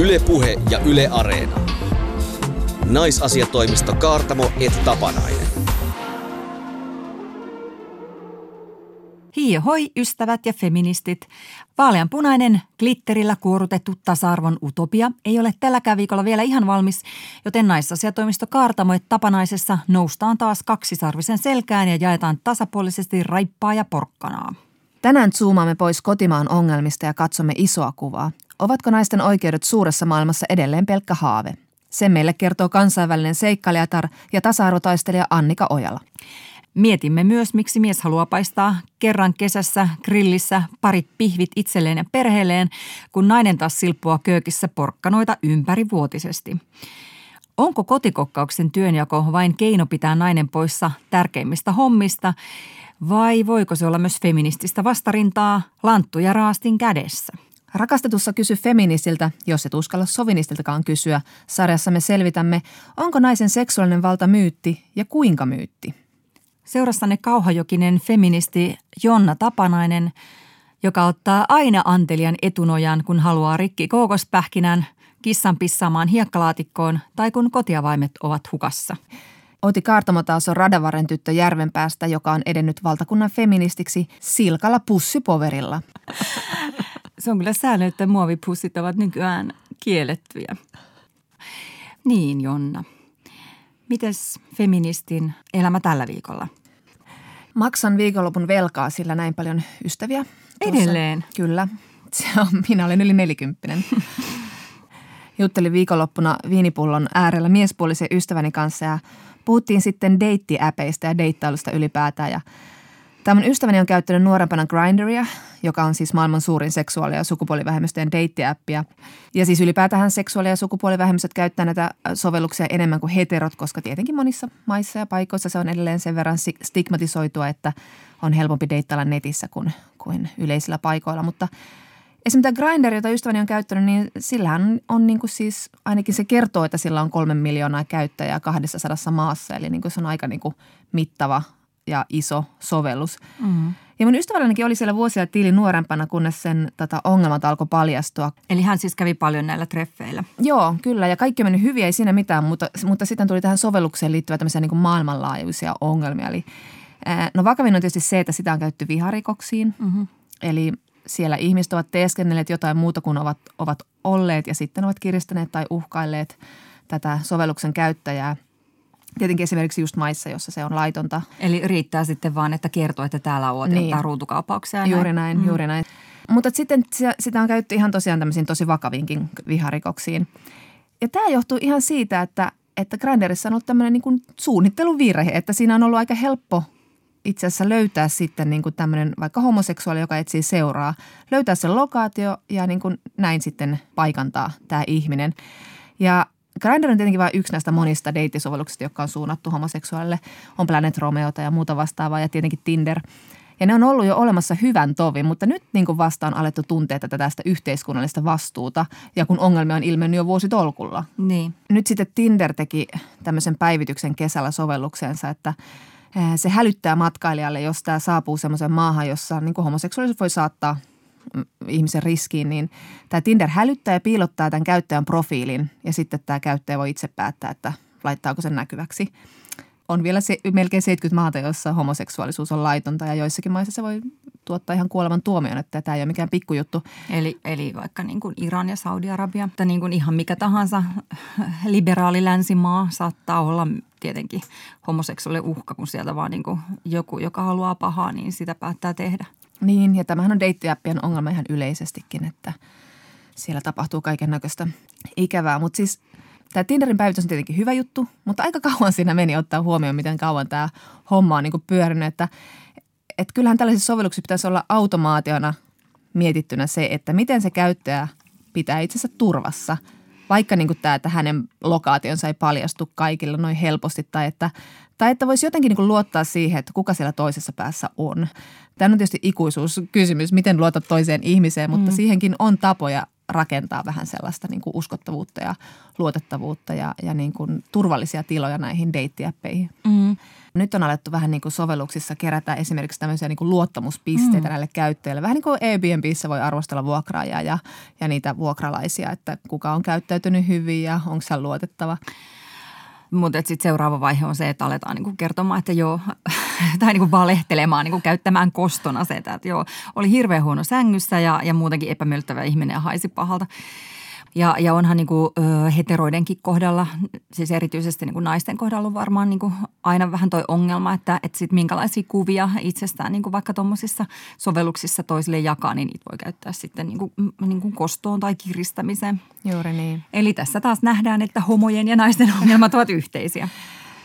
Ylepuhe ja Yle Areena. Naisasiatoimisto Kaartamo et Tapanainen. Hoi ystävät ja feministit. Vaaleanpunainen, glitterillä kuorutettu tasa-arvon utopia ei ole tälläkään viikolla vielä ihan valmis, joten naisasiatoimisto Kaartamo et Tapanaisessa noustaan taas kaksisarvisen selkään ja jaetaan tasapuolisesti raippaa ja porkkanaa. Tänään zoomaamme pois kotimaan ongelmista ja katsomme isoa kuvaa. Ovatko naisten oikeudet suuressa maailmassa edelleen pelkkä haave? Sen meille kertoo kansainvälinen seikkailijatar ja tasa-arvotaistelija Annika Ojala. Mietimme myös, miksi mies haluaa paistaa kerran kesässä grillissä parit pihvit itselleen ja perheelleen, kun nainen taas silppua köökissä porkkanoita ympärivuotisesti. Onko kotikokkauksen työnjako vain keino pitää nainen poissa tärkeimmistä hommista vai voiko se olla myös feminististä vastarintaa lanttu ja raastin kädessä? Rakastetussa kysy feministiltä, jos et uskalla sovinistiltakaan kysyä. Sarjassa me selvitämme, onko naisen seksuaalinen valta myytti ja kuinka myytti. Seurassanne kauhajokinen feministi Jonna Tapanainen, joka ottaa aina antelian etunojan, kun haluaa rikki kookospähkinän, kissan pissaamaan hiekkalaatikkoon tai kun kotiavaimet ovat hukassa. Oti Kaartamo taas on Radavaren tyttö Järvenpäästä, joka on edennyt valtakunnan feministiksi silkalla pussipoverilla. Se on kyllä säännö, että muovipussit ovat nykyään kiellettyjä. Niin, Jonna. Mites feministin elämä tällä viikolla? Maksan viikonlopun velkaa, sillä näin paljon ystäviä. Tuossa. Edelleen? Kyllä. Se on, minä olen yli nelikymppinen. Juttelin viikonloppuna viinipullon äärellä miespuolisen ystäväni kanssa ja puhuttiin sitten deittiäpeistä ja deittailusta ylipäätään. Ja Tämän ystäväni on käyttänyt nuorempana Grinderia, joka on siis maailman suurin seksuaali- ja sukupuolivähemmistöjen deittiäppiä. Ja siis ylipäätään seksuaali- ja sukupuolivähemmistöt käyttää näitä sovelluksia enemmän kuin heterot, koska tietenkin monissa maissa ja paikoissa se on edelleen sen verran stigmatisoitua, että on helpompi deittailla netissä kuin, kuin yleisillä paikoilla. Mutta Esimerkiksi tämä Grindr, jota ystäväni on käyttänyt, niin sillähän on, on niin kuin siis, ainakin se kertoo, että sillä on kolme miljoonaa käyttäjää 200 maassa. Eli niin kuin se on aika niin kuin mittava ja iso sovellus. Mm-hmm. Ja mun ystävällänikin oli siellä vuosia tili nuorempana, kunnes sen tota, ongelmat alkoi paljastua. Eli hän siis kävi paljon näillä treffeillä? Joo, kyllä. Ja kaikki meni hyvin, ei siinä mitään, mutta, mutta sitten tuli tähän sovellukseen liittyviä tämmöisiä niin kuin maailmanlaajuisia ongelmia. Eli, no vakavin on tietysti se, että sitä on käytetty viharikoksiin. Mm-hmm. Eli siellä ihmiset ovat teeskennelleet jotain muuta kuin ovat, ovat olleet ja sitten ovat kiristäneet tai uhkailleet tätä sovelluksen käyttäjää – Tietenkin esimerkiksi just maissa, jossa se on laitonta. Eli riittää sitten vaan, että kertoo, että täällä on niin. ruutukaupauksia. Juuri näin, mm. juuri näin. Mutta sitten sitä on käytetty ihan tosiaan tämmöisiin tosi vakavinkin viharikoksiin. Ja tämä johtuu ihan siitä, että, että Grinderissa on ollut tämmöinen niin suunnitteluvirhe, että siinä on ollut aika helppo itse asiassa löytää sitten niin kuin tämmöinen vaikka homoseksuaali, joka etsii seuraa, löytää sen lokaatio ja niin kuin näin sitten paikantaa tämä ihminen. Ja Grindr on tietenkin vain yksi näistä monista deittisovelluksista, jotka on suunnattu homoseksuaalille. On Planet Romeota ja muuta vastaavaa ja tietenkin Tinder. Ja ne on ollut jo olemassa hyvän tovin, mutta nyt niin kuin vasta on alettu tuntea tätä tästä yhteiskunnallista vastuuta ja kun ongelmia on ilmennyt jo vuositolkulla. Niin. Nyt sitten Tinder teki tämmöisen päivityksen kesällä sovelluksensa, että se hälyttää matkailijalle, jos tämä saapuu semmoiseen maahan, jossa niin kuin homoseksuaalisuus voi saattaa – ihmisen riskiin, niin tämä Tinder hälyttää ja piilottaa tämän käyttäjän profiilin ja sitten tämä käyttäjä voi itse päättää, että laittaako sen näkyväksi. On vielä se, melkein 70 maata, joissa homoseksuaalisuus on laitonta ja joissakin maissa se voi tuottaa ihan kuoleman tuomion, että tämä ei ole mikään pikkujuttu. Eli, eli vaikka niin kuin Iran ja Saudi-Arabia, että niin kuin ihan mikä tahansa liberaali länsimaa saattaa olla tietenkin homoseksuaalinen uhka, kun sieltä vaan niin kuin joku, joka haluaa pahaa, niin sitä päättää tehdä. Niin, ja tämähän on deittiäppien ongelma ihan yleisestikin, että siellä tapahtuu kaiken näköistä ikävää. Mutta siis tämä Tinderin päivitys on tietenkin hyvä juttu, mutta aika kauan siinä meni ottaa huomioon, miten kauan tämä homma on niin pyörinyt. Että, että kyllähän tällaisissa sovelluksissa pitäisi olla automaationa mietittynä se, että miten se käyttäjä pitää itsensä turvassa – vaikka niin kuin tämä, että hänen lokaationsa ei paljastu kaikille noin helposti tai että, tai että voisi jotenkin niin kuin luottaa siihen, että kuka siellä toisessa päässä on. Tämä on tietysti ikuisuuskysymys, miten luotat toiseen ihmiseen, mutta mm. siihenkin on tapoja rakentaa vähän sellaista niin kuin uskottavuutta ja luotettavuutta ja, ja niin kuin turvallisia tiloja näihin deittiäppeihin. Mm. Nyt on alettu vähän niin kuin sovelluksissa kerätä esimerkiksi tämmöisiä niin kuin luottamuspisteitä mm. näille käyttäjille. Vähän niin kuin Airbnbissä voi arvostella vuokraajaa ja, ja niitä vuokralaisia, että kuka on käyttäytynyt hyvin ja onko se luotettava. Mutta sitten seuraava vaihe on se, että aletaan niinku kertomaan, että joo, tai niinku valehtelemaan, niinku käyttämään kostona se, että joo, oli hirveän huono sängyssä ja, ja muutenkin epämiellyttävä ihminen ja haisi pahalta. Ja, ja onhan niin kuin, ö, heteroidenkin kohdalla, siis erityisesti niin kuin naisten kohdalla on varmaan niin kuin aina vähän toi ongelma, että, että sit minkälaisia kuvia itsestään niin kuin vaikka tuommoisissa sovelluksissa toisille jakaa, niin niitä voi käyttää sitten niin kuin, niin kuin kostoon tai kiristämiseen. Juuri niin. Eli tässä taas nähdään, että homojen ja naisten ongelmat ovat yhteisiä.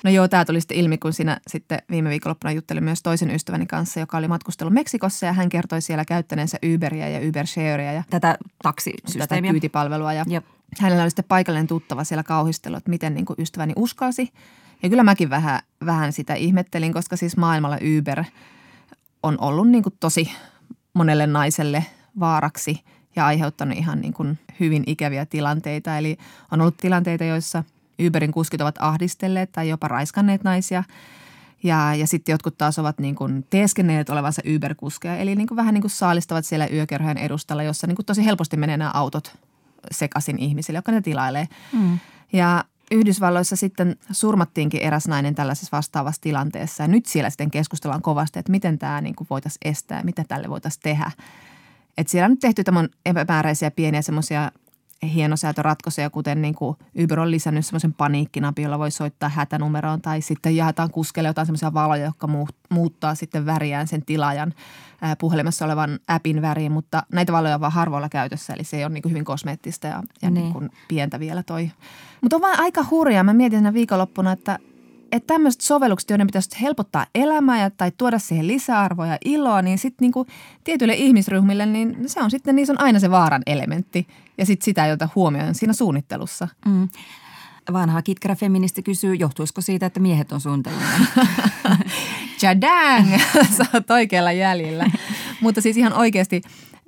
No joo, tämä tuli sitten ilmi, kun sinä sitten viime viikonloppuna juttelin myös toisen ystäväni kanssa, joka oli matkustellut Meksikossa ja hän kertoi siellä käyttäneensä Uberia ja Uber Sharea. Ja tätä taksisysteemiä. Tätä kyytipalvelua ja Jep. hänellä oli sitten paikallinen tuttava siellä kauhistellut, että miten niin kuin ystäväni uskalsi. Ja kyllä mäkin vähän, vähän sitä ihmettelin, koska siis maailmalla Uber on ollut niin kuin tosi monelle naiselle vaaraksi ja aiheuttanut ihan niin kuin hyvin ikäviä tilanteita. Eli on ollut tilanteita, joissa – Uberin kuskit ovat ahdistelleet tai jopa raiskanneet naisia. Ja, ja sitten jotkut taas ovat niin kuin teeskenneet olevansa Uber-kuskeja, eli niin kuin vähän niin kuin saalistavat siellä yökerhojen edustalla, jossa niin kuin tosi helposti menee nämä autot sekaisin ihmisille, jotka ne tilailee. Mm. Ja Yhdysvalloissa sitten surmattiinkin eräs nainen tällaisessa vastaavassa tilanteessa ja nyt siellä sitten keskustellaan kovasti, että miten tämä niin kuin voitaisiin estää, mitä tälle voitaisiin tehdä. Et siellä on nyt tehty tämän epämääräisiä pieniä semmoisia hienosäätöratkaisuja, kuten niin kuin Uber on lisännyt semmoisen paniikkinapin, jolla voi soittaa hätänumeroon tai sitten jaetaan kuskelle jotain semmoisia valoja, jotka muuttaa sitten väriään sen tilaajan puhelimessa olevan appin väriin, mutta näitä valoja on vaan harvoilla käytössä, eli se on niin kuin hyvin kosmeettista ja, ja niin. Niin kuin pientä vielä toi. Mutta on vaan aika hurjaa. Mä mietin siinä viikonloppuna, että että tämmöiset sovellukset, joiden pitäisi helpottaa elämää ja, tai tuoda siihen lisäarvoa ja iloa, niin sitten niinku tietyille ihmisryhmille, niin se on sitten, niin se on aina se vaaran elementti. Ja sitten sitä ei ota huomioon siinä suunnittelussa. Mm. Vanha kitkerä feministi kysyy, johtuisiko siitä, että miehet on suunnitelmia? Jadang! Sä oot oikealla jäljellä. Mutta siis ihan oikeasti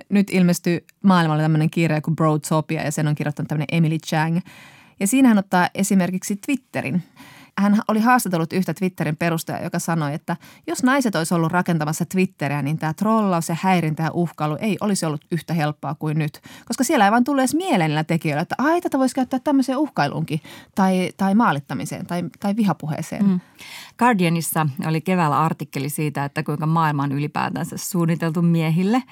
nyt ilmestyy maailmalle tämmöinen kirja kuin Broadtopia ja sen on kirjoittanut tämmöinen Emily Chang. Ja siinä hän ottaa esimerkiksi Twitterin – hän oli haastatellut yhtä Twitterin perustajaa, joka sanoi, että jos naiset olisi ollut rakentamassa Twitteriä, niin tämä trollaus ja häirintä ja uhkailu ei olisi ollut yhtä helppoa kuin nyt. Koska siellä ei vaan tullut edes mieleen niillä tekijöillä, että ai tätä voisi käyttää tämmöiseen uhkailuunkin tai, tai maalittamiseen tai, tai vihapuheeseen. Mm. Guardianissa oli keväällä artikkeli siitä, että kuinka maailma on ylipäätänsä suunniteltu miehille –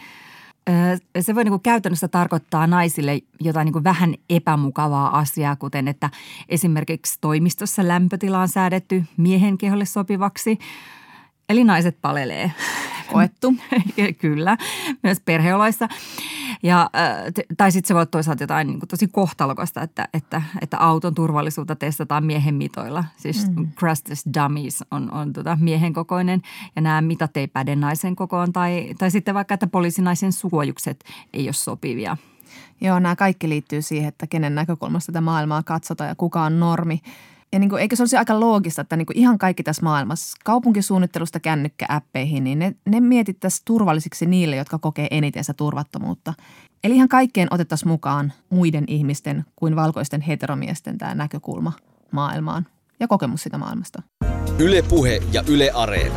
se voi niin käytännössä tarkoittaa naisille jotain niin kuin vähän epämukavaa asiaa, kuten että esimerkiksi toimistossa lämpötila on säädetty miehen keholle sopivaksi. Eli naiset palelee. Koettu. Kyllä, myös perheoloissa. Ja, tai sitten se voi olla toisaalta jotain niin kuin tosi kohtalokasta, että, että, että auton turvallisuutta testataan miehen mitoilla. Siis mm. Crustless Dummies on, on tota miehen kokoinen ja nämä mitat ei päde naisen kokoon. Tai, tai sitten vaikka, että poliisinaisen suojukset ei ole sopivia. Joo, nämä kaikki liittyy siihen, että kenen näkökulmasta tätä maailmaa katsotaan ja kuka on normi – ja niin kuin, eikö se olisi aika loogista, että niin kuin ihan kaikki tässä maailmassa, kaupunkisuunnittelusta kännykkääppeihin, niin ne, ne mietittäisiin turvallisiksi niille, jotka kokee eniten sitä turvattomuutta. Eli ihan kaikkeen otettaisiin mukaan muiden ihmisten kuin valkoisten heteromiesten tämä näkökulma maailmaan ja kokemus sitä maailmasta. Yle Puhe ja Yle Areena.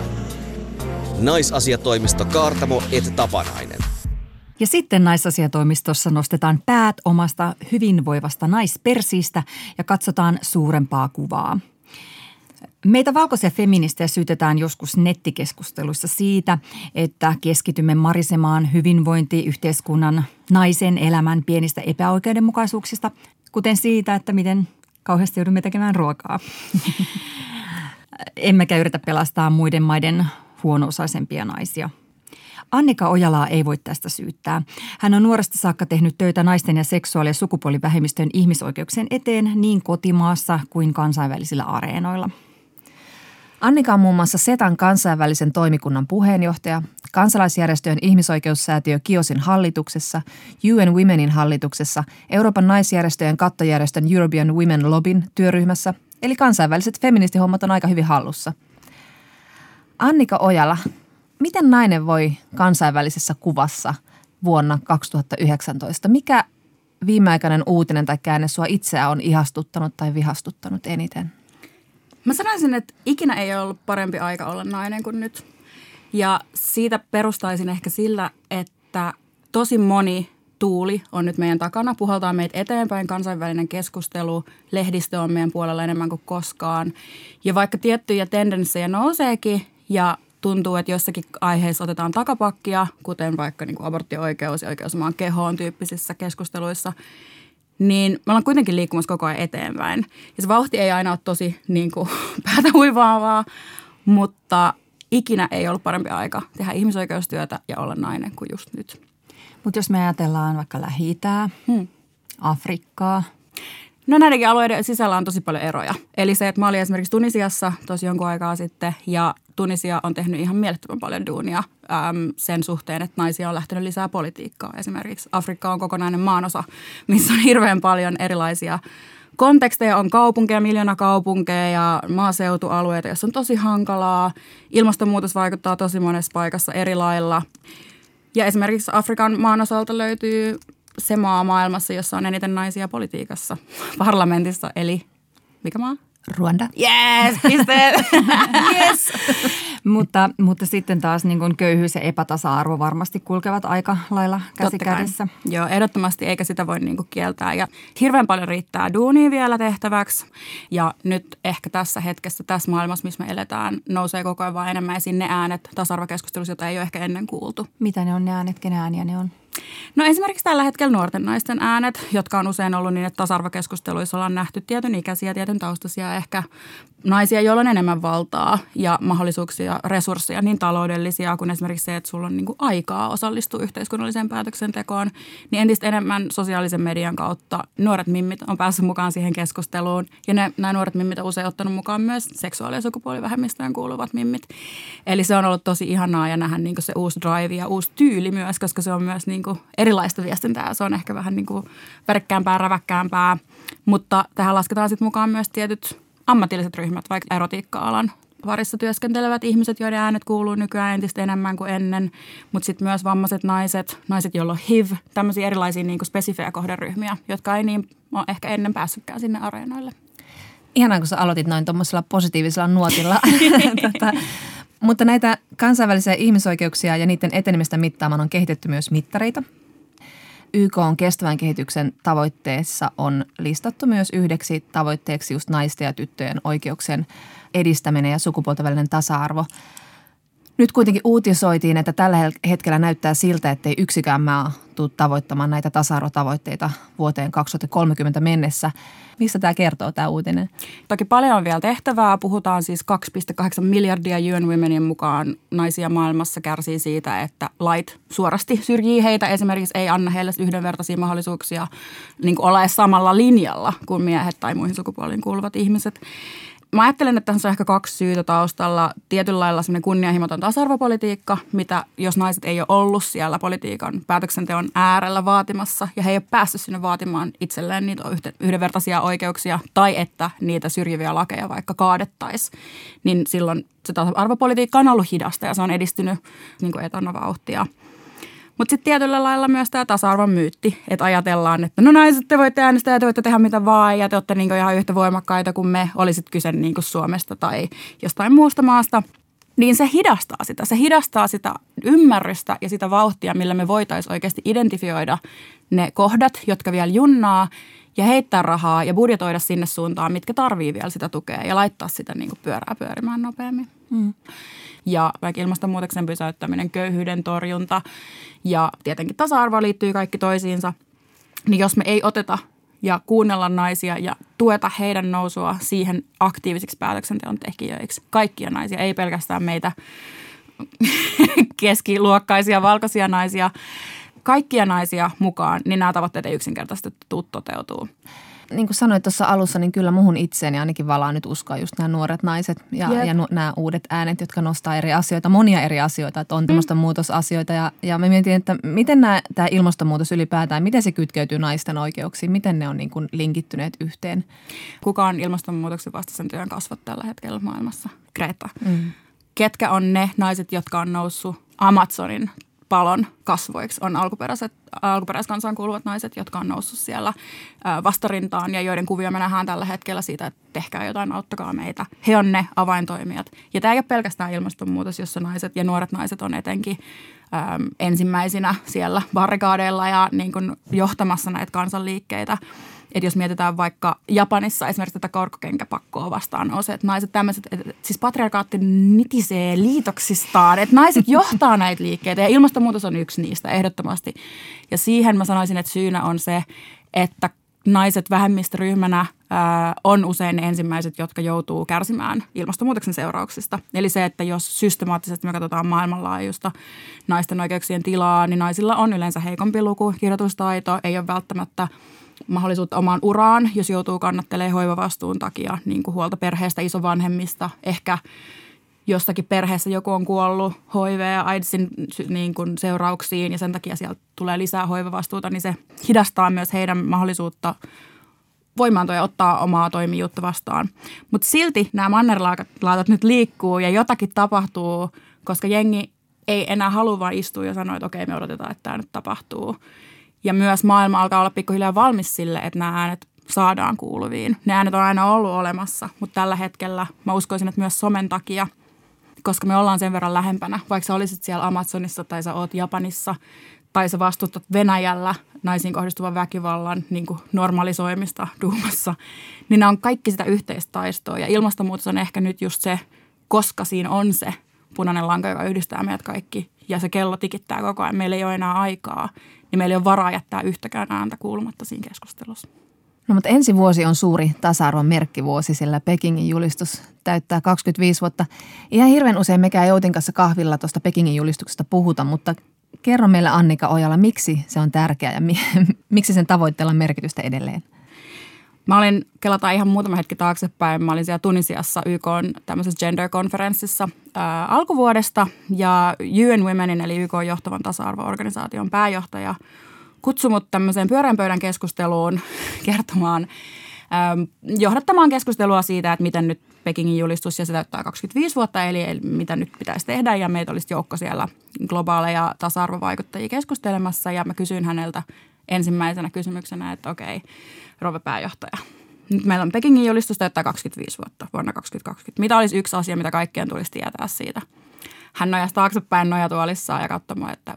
Naisasiatoimisto Kaartamo et Tapanainen. Ja sitten naisasiatoimistossa nostetaan päät omasta hyvinvoivasta naispersiistä ja katsotaan suurempaa kuvaa. Meitä valkoisia feministejä syytetään joskus nettikeskusteluissa siitä, että keskitymme marisemaan hyvinvointiyhteiskunnan naisen elämän pienistä epäoikeudenmukaisuuksista, kuten siitä, että miten kauheasti joudumme tekemään ruokaa. Emmekä yritä pelastaa muiden maiden huono-osaisempia naisia – Annika Ojalaa ei voi tästä syyttää. Hän on nuoresta saakka tehnyt töitä naisten ja seksuaali- ja sukupuolivähemmistöjen ihmisoikeuksien eteen niin kotimaassa kuin kansainvälisillä areenoilla. Annika on muun muassa SETAn kansainvälisen toimikunnan puheenjohtaja, kansalaisjärjestöjen ihmisoikeussäätiö Kiosin hallituksessa, UN Womenin hallituksessa, Euroopan naisjärjestöjen kattojärjestön European Women Lobbyn työryhmässä, eli kansainväliset feministihommat on aika hyvin hallussa. Annika Ojala, miten nainen voi kansainvälisessä kuvassa vuonna 2019, mikä viimeaikainen uutinen tai käänne sua itseä on ihastuttanut tai vihastuttanut eniten? Mä sanoisin, että ikinä ei ole ollut parempi aika olla nainen kuin nyt. Ja siitä perustaisin ehkä sillä, että tosi moni tuuli on nyt meidän takana, puhaltaa meitä eteenpäin, kansainvälinen keskustelu, lehdistö on meidän puolella enemmän kuin koskaan. Ja vaikka tiettyjä tendenssejä nouseekin ja tuntuu, että jossakin aiheissa otetaan takapakkia, kuten vaikka niin kuin aborttioikeus ja oikeus omaan kehoon tyyppisissä keskusteluissa, niin me ollaan kuitenkin liikkumassa koko ajan eteenpäin. Ja se vauhti ei aina ole tosi niin kuin, päätä huivaavaa, mutta ikinä ei ollut parempi aika tehdä ihmisoikeustyötä ja olla nainen kuin just nyt. Mutta jos me ajatellaan vaikka lähi hmm. Afrikkaa. No näidenkin alueiden sisällä on tosi paljon eroja. Eli se, että mä olin esimerkiksi Tunisiassa tosi jonkun aikaa sitten ja Tunisia on tehnyt ihan mielettömän paljon duunia äm, sen suhteen, että naisia on lähtenyt lisää politiikkaa. Esimerkiksi Afrikka on kokonainen maanosa, missä on hirveän paljon erilaisia konteksteja. On kaupunkeja, miljoona kaupunkeja ja maaseutualueita, joissa on tosi hankalaa. Ilmastonmuutos vaikuttaa tosi monessa paikassa eri lailla. Ja esimerkiksi Afrikan maanosalta löytyy se maa maailmassa, jossa on eniten naisia politiikassa, parlamentissa, eli mikä maa? Ruanda. Yes, pisteet. yes. mutta, mutta sitten taas niin kuin köyhyys ja epätasa-arvo varmasti kulkevat aika lailla käsikädessä. Joo, ehdottomasti eikä sitä voi niin kuin kieltää. Ja hirveän paljon riittää duunia vielä tehtäväksi. Ja nyt ehkä tässä hetkessä, tässä maailmassa, missä me eletään, nousee koko ajan vaan enemmän esiin ne äänet tasa-arvokeskustelussa, joita ei ole ehkä ennen kuultu. Mitä ne on ne äänet, kenen ääniä ne on? No esimerkiksi tällä hetkellä nuorten naisten äänet, jotka on usein ollut niin, että tasa-arvokeskusteluissa ollaan nähty tietyn ikäisiä, tietyn taustaisia, ehkä naisia, joilla on enemmän valtaa ja mahdollisuuksia, resursseja, niin taloudellisia kuin esimerkiksi se, että sulla on niin kuin aikaa osallistua yhteiskunnalliseen päätöksentekoon, niin entistä enemmän sosiaalisen median kautta nuoret mimmit on päässyt mukaan siihen keskusteluun. Ja ne, nämä nuoret mimmit on usein ottanut mukaan myös seksuaali- ja sukupuolivähemmistöön kuuluvat mimmit. Eli se on ollut tosi ihanaa ja nähdä niin kuin se uusi drive ja uusi tyyli myös, koska se on myös niin kuin erilaista viestintää. Se on ehkä vähän niin kuin värikkäämpää, räväkkäämpää, mutta tähän lasketaan sitten mukaan myös tietyt ammatilliset ryhmät, vaikka erotiikka-alan parissa työskentelevät ihmiset, joiden äänet kuuluu nykyään entistä enemmän kuin ennen, mutta sitten myös vammaiset naiset, naiset, joilla on HIV, tämmöisiä erilaisia niin kuin spesifejä kohderyhmiä, jotka ei niin ole ehkä ennen päässytkään sinne areenoille. Ihanaa, kun sä aloitit noin tuommoisella positiivisella nuotilla. tota, mutta näitä kansainvälisiä ihmisoikeuksia ja niiden etenemistä mittaamaan on kehitetty myös mittareita. YK on kestävän kehityksen tavoitteessa on listattu myös yhdeksi tavoitteeksi just naisten ja tyttöjen oikeuksien edistäminen ja sukupuolten välinen tasa-arvo. Nyt kuitenkin uutisoitiin, että tällä hetkellä näyttää siltä, ettei yksikään maa tule tavoittamaan näitä tasa-arvotavoitteita vuoteen 2030 mennessä. Mistä tämä kertoo tämä uutinen? Toki paljon on vielä tehtävää. Puhutaan siis 2,8 miljardia UN Womenin mukaan naisia maailmassa kärsii siitä, että lait suorasti syrjii heitä. Esimerkiksi ei anna heille yhdenvertaisia mahdollisuuksia niin olla samalla linjalla kuin miehet tai muihin sukupuoliin kuuluvat ihmiset. Mä ajattelen, että tässä on ehkä kaksi syytä taustalla. Tietyllä lailla semmoinen kunnianhimoton tasa-arvopolitiikka, mitä jos naiset ei ole ollut siellä politiikan päätöksenteon äärellä vaatimassa ja he ei ole päässyt sinne vaatimaan itselleen niitä yhdenvertaisia oikeuksia tai että niitä syrjiviä lakeja vaikka kaadettaisiin, niin silloin se tasa-arvopolitiikka on ollut hidasta ja se on edistynyt niin etanavauhtia. Mutta sitten tietyllä lailla myös tämä tasa-arvon myytti, että ajatellaan, että no naiset te voitte äänestää ja te voitte tehdä mitä vaan ja te olette niinku ihan yhtä voimakkaita kuin me, olisit kyse niinku Suomesta tai jostain muusta maasta. Niin se hidastaa sitä. Se hidastaa sitä ymmärrystä ja sitä vauhtia, millä me voitaisiin oikeasti identifioida ne kohdat, jotka vielä junnaa ja heittää rahaa ja budjetoida sinne suuntaan, mitkä tarvii vielä sitä tukea ja laittaa sitä niin kuin pyörää pyörimään nopeammin. Mm ja vaikka ilmastonmuutoksen pysäyttäminen, köyhyyden torjunta ja tietenkin tasa-arvo liittyy kaikki toisiinsa, niin jos me ei oteta ja kuunnella naisia ja tueta heidän nousua siihen aktiivisiksi päätöksenteon tekijöiksi. Kaikkia naisia, ei pelkästään meitä keskiluokkaisia valkoisia naisia, kaikkia naisia mukaan, niin nämä tavoitteet ei yksinkertaisesti toteutuu niin kuin sanoit tuossa alussa, niin kyllä muhun itseeni ainakin valaa nyt uskoa just nämä nuoret naiset ja, yep. ja nu, nämä uudet äänet, jotka nostaa eri asioita, monia eri asioita, että on tämmöistä mm. muutosasioita. Ja, ja mä mietin, että miten nämä, tämä ilmastonmuutos ylipäätään, miten se kytkeytyy naisten oikeuksiin, miten ne on niin kuin linkittyneet yhteen? Kuka on ilmastonmuutoksen vastaisen työn kasvat tällä hetkellä maailmassa? Greta. Mm. Ketkä on ne naiset, jotka on noussut Amazonin palon kasvoiksi on alkuperäiset, alkuperäiskansaan kuuluvat naiset, jotka on noussut siellä vastarintaan ja joiden kuvia me nähdään tällä hetkellä siitä, että tehkää jotain, auttakaa meitä. He on ne avaintoimijat. Ja tämä ei ole pelkästään ilmastonmuutos, jossa naiset ja nuoret naiset on etenkin äm, ensimmäisinä siellä barrikaadeilla ja niin kuin johtamassa näitä kansanliikkeitä. Että jos mietitään vaikka Japanissa esimerkiksi tätä korkokenkäpakkoa vastaan nousee, että naiset tämmöiset, että siis patriarkaatti nitisee liitoksistaan, että naiset johtaa näitä liikkeitä ja ilmastonmuutos on yksi niistä ehdottomasti. Ja siihen mä sanoisin, että syynä on se, että naiset vähemmistöryhmänä ää, on usein ne ensimmäiset, jotka joutuu kärsimään ilmastonmuutoksen seurauksista. Eli se, että jos systemaattisesti me katsotaan maailmanlaajuista naisten oikeuksien tilaa, niin naisilla on yleensä heikompi luku, kirjoitustaito, ei ole välttämättä mahdollisuutta omaan uraan, jos joutuu kannattelemaan hoivavastuun takia niin kuin huolta perheestä, isovanhemmista, ehkä jossakin perheessä joku on kuollut HIV ja AIDSin niin kuin seurauksiin ja sen takia sieltä tulee lisää hoivavastuuta, niin se hidastaa myös heidän mahdollisuutta voimaantua ja ottaa omaa toimijuutta vastaan. Mutta silti nämä mannerlaatat nyt liikkuu ja jotakin tapahtuu, koska jengi ei enää halua vaan istua ja sanoa, että okei, me odotetaan, että tämä nyt tapahtuu. Ja myös maailma alkaa olla pikkuhiljaa valmis sille, että nämä äänet saadaan kuuluviin. Ne äänet on aina ollut olemassa, mutta tällä hetkellä mä uskoisin, että myös somen takia, koska me ollaan sen verran lähempänä, vaikka sä olisit siellä Amazonissa tai sä oot Japanissa tai sä vastustat Venäjällä naisiin kohdistuvan väkivallan niin kuin normalisoimista Duumassa, niin nämä on kaikki sitä yhteistä taistoa. Ja ilmastonmuutos on ehkä nyt just se, koska siinä on se punainen lanka, joka yhdistää meidät kaikki ja se kello tikittää koko ajan. Meillä ei ole enää aikaa niin meillä ei ole varaa jättää yhtäkään ääntä kuulumatta siinä keskustelussa. No mutta ensi vuosi on suuri tasa-arvon merkkivuosi, sillä Pekingin julistus täyttää 25 vuotta. Ihan hirveän usein mekään Joutin kanssa kahvilla tuosta Pekingin julistuksesta puhuta, mutta kerro meille Annika Ojala, miksi se on tärkeä ja mi- miksi sen tavoitteella on merkitystä edelleen? Mä olin, kelataan ihan muutama hetki taaksepäin, mä olin siellä Tunisiassa YK tämmöisessä gender-konferenssissa ää, alkuvuodesta. Ja UN Womenin eli YK johtavan tasa-arvo-organisaation pääjohtaja kutsui mut tämmöiseen pyörän pöydän keskusteluun kertomaan, ää, johdattamaan keskustelua siitä, että miten nyt Pekingin julistus ja se täyttää 25 vuotta, eli, eli mitä nyt pitäisi tehdä. Ja meitä olisi joukko siellä globaaleja tasa-arvovaikuttajia keskustelemassa. Ja mä kysyin häneltä ensimmäisenä kysymyksenä, että okei, rouva pääjohtaja. Nyt meillä on Pekingin julistus täyttää 25 vuotta vuonna 2020. Mitä olisi yksi asia, mitä kaikkien tulisi tietää siitä? Hän nojasi taaksepäin nojatuolissaan ja katsomaan, että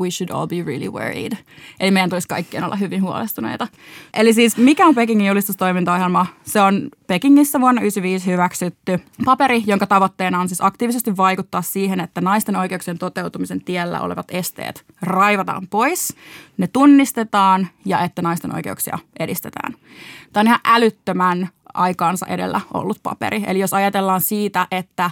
we should all be really worried. Eli meidän tulisi kaikkien olla hyvin huolestuneita. Eli siis mikä on Pekingin julistustoimintaohjelma? Se on Pekingissä vuonna 1995 hyväksytty paperi, jonka tavoitteena on siis aktiivisesti vaikuttaa siihen, että naisten oikeuksien toteutumisen tiellä olevat esteet raivataan pois, ne tunnistetaan ja että naisten oikeuksia edistetään. Tämä on ihan älyttömän aikaansa edellä ollut paperi. Eli jos ajatellaan siitä, että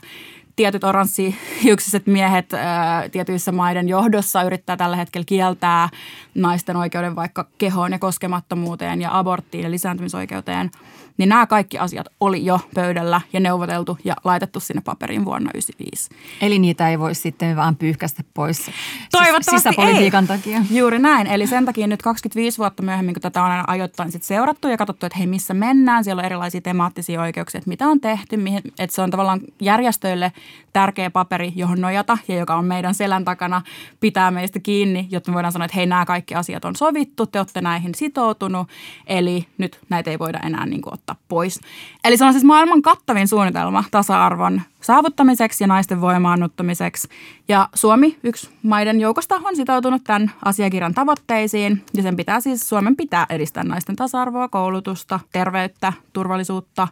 tietyt oranssihiuksiset miehet ää, tietyissä maiden johdossa yrittää tällä hetkellä kieltää naisten oikeuden vaikka kehoon ja koskemattomuuteen ja aborttiin ja lisääntymisoikeuteen – niin nämä kaikki asiat oli jo pöydällä ja neuvoteltu ja laitettu sinne paperiin vuonna 1995. Eli niitä ei voi sitten vaan pyyhkästä pois Toivottavasti sisäpolitiikan ei. takia. Juuri näin. Eli sen takia nyt 25 vuotta myöhemmin, kun tätä on aina ajoittain sit seurattu ja katsottu, että hei missä mennään. Siellä on erilaisia temaattisia oikeuksia, että mitä on tehty. Mihin, että se on tavallaan järjestöille tärkeä paperi, johon nojata ja joka on meidän selän takana, pitää meistä kiinni, jotta me voidaan sanoa, että hei nämä kaikki asiat on sovittu, te olette näihin sitoutunut. Eli nyt näitä ei voida enää niin kuin ottaa pois. Eli se on siis maailman kattavin suunnitelma tasa-arvon saavuttamiseksi ja naisten voimaannuttamiseksi. Ja Suomi, yksi maiden joukosta, on sitoutunut tämän asiakirjan tavoitteisiin. Ja sen pitää siis, Suomen pitää edistää naisten tasa-arvoa, koulutusta, terveyttä, turvallisuutta,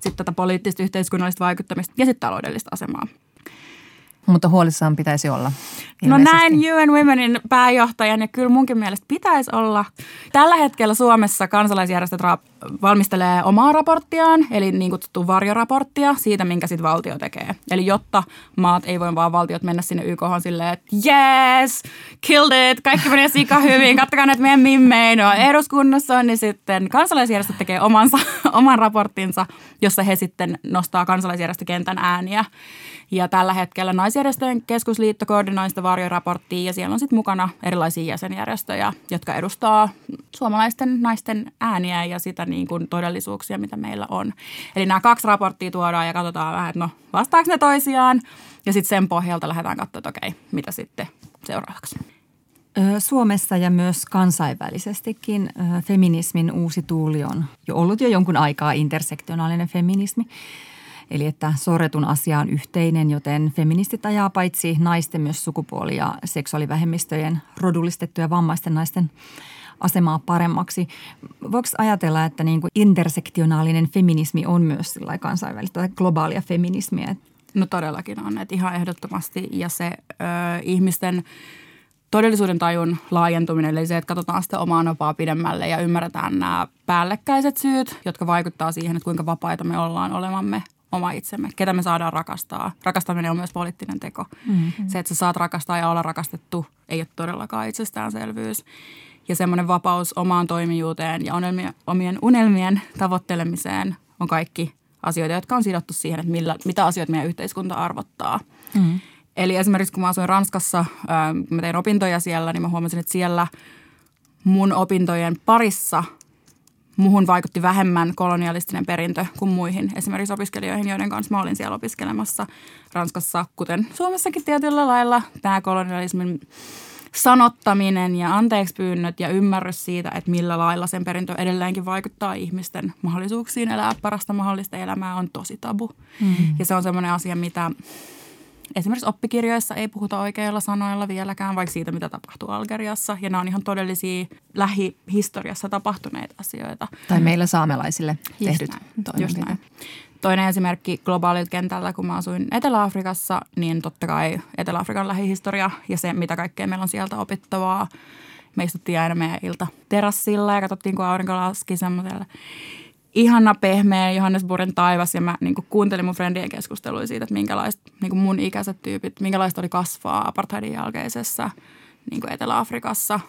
sitten tätä poliittista yhteiskunnallista vaikuttamista ja sitten taloudellista asemaa. Mutta huolissaan pitäisi olla. No näin UN Womenin pääjohtajan ja kyllä munkin mielestä pitäisi olla. Tällä hetkellä Suomessa kansalaisjärjestöt valmistelee omaa raporttiaan, eli niin kutsuttu varjoraporttia siitä, minkä sitten valtio tekee. Eli jotta maat ei voi vaan valtiot mennä sinne YK silleen, että yes, killed it, kaikki menee sika hyvin, kattokaa näitä meidän mimmejä, no eduskunnassa on, niin sitten kansalaisjärjestöt tekee omansa, oman raporttinsa, jossa he sitten nostaa kansalaisjärjestökentän ääniä Ja tällä hetkellä naisjärjestöjen keskusliitto koordinoi sitä varjoraporttia ja siellä on sitten mukana erilaisia jäsenjärjestöjä, jotka edustaa suomalaisten naisten ääniä ja sitä niin kuin todellisuuksia, mitä meillä on. Eli nämä kaksi raporttia tuodaan ja katsotaan vähän, että no vastaako ne toisiaan ja sitten sen pohjalta lähdetään katsomaan, että okei, mitä sitten seuraavaksi. Suomessa ja myös kansainvälisestikin feminismin uusi tuuli on jo ollut jo jonkun aikaa intersektionaalinen feminismi. Eli että sorretun asia on yhteinen, joten feministit ajaa paitsi naisten myös sukupuoli- ja seksuaalivähemmistöjen rodullistettuja vammaisten naisten asemaa paremmaksi. Voiko ajatella, että niin kuin intersektionaalinen feminismi on myös kansainvälistä tai globaalia feminismiä? No todellakin on, että ihan ehdottomasti. Ja se ö, ihmisten todellisuuden tajun laajentuminen, eli se, että katsotaan sitä omaa nopaa pidemmälle ja ymmärretään nämä päällekkäiset syyt, jotka vaikuttaa siihen, että kuinka vapaita me ollaan olemamme oma itsemme, ketä me saadaan rakastaa. Rakastaminen on myös poliittinen teko. Mm-hmm. Se, että sä saat rakastaa ja olla rakastettu, ei ole todellakaan itsestäänselvyys. Ja semmoinen vapaus omaan toimijuuteen ja unelmien, omien unelmien tavoittelemiseen on kaikki asioita, jotka on sidottu siihen, että millä, mitä asioita meidän yhteiskunta arvottaa. Mm-hmm. Eli esimerkiksi kun mä asuin Ranskassa, mä tein opintoja siellä, niin mä huomasin, että siellä mun opintojen parissa muhun vaikutti vähemmän kolonialistinen perintö kuin muihin esimerkiksi opiskelijoihin, joiden kanssa mä olin siellä opiskelemassa Ranskassa, kuten Suomessakin tietyllä lailla. Tämä kolonialismin sanottaminen ja anteeksi pyynnöt ja ymmärrys siitä, että millä lailla sen perintö edelleenkin vaikuttaa ihmisten mahdollisuuksiin elää parasta mahdollista elämää on tosi tabu. Mm. Ja se on semmoinen asia, mitä esimerkiksi oppikirjoissa ei puhuta oikeilla sanoilla vieläkään, vaikka siitä, mitä tapahtuu Algeriassa. Ja nämä on ihan todellisia lähihistoriassa tapahtuneita asioita. Tai meillä saamelaisille tehdyt Just näin. Toinen esimerkki globaalilta kentällä, kun mä asuin Etelä-Afrikassa, niin totta kai Etelä-Afrikan lähihistoria ja se, mitä kaikkea meillä on sieltä opittavaa. Me istuttiin aina meidän ilta terassilla ja katsottiin, kun aurinko laski semmoiselle ihana pehmeä Johannesburgin taivas ja mä niin kuin kuuntelin mun friendien keskusteluja siitä, että minkälaista niin kuin mun ikäiset tyypit, minkälaista oli kasvaa apartheidin jälkeisessä niin kuin Etelä-Afrikassa,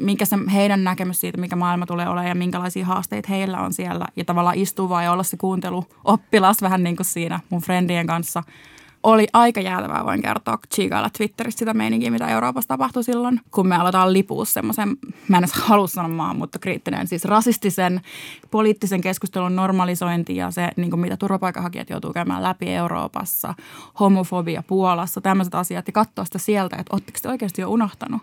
minkä se heidän näkemys siitä, mikä maailma tulee olemaan ja minkälaisia haasteita heillä on siellä. Ja tavallaan istua vaan ja olla se kuuntelu oppilas vähän niin kuin siinä mun friendien kanssa – oli aika jäätävää, voin kertoa, chiikailla Twitterissä sitä meininkiä, mitä Euroopassa tapahtui silloin, kun me aletaan lipua semmoisen, mä en edes halua sanoa mutta kriittinen, siis rasistisen poliittisen keskustelun normalisointi ja se, niin kuin mitä turvapaikanhakijat joutuu käymään läpi Euroopassa, homofobia Puolassa, tämmöiset asiat, ja katsoa sitä sieltä, että ootteko te oikeasti jo unohtanut,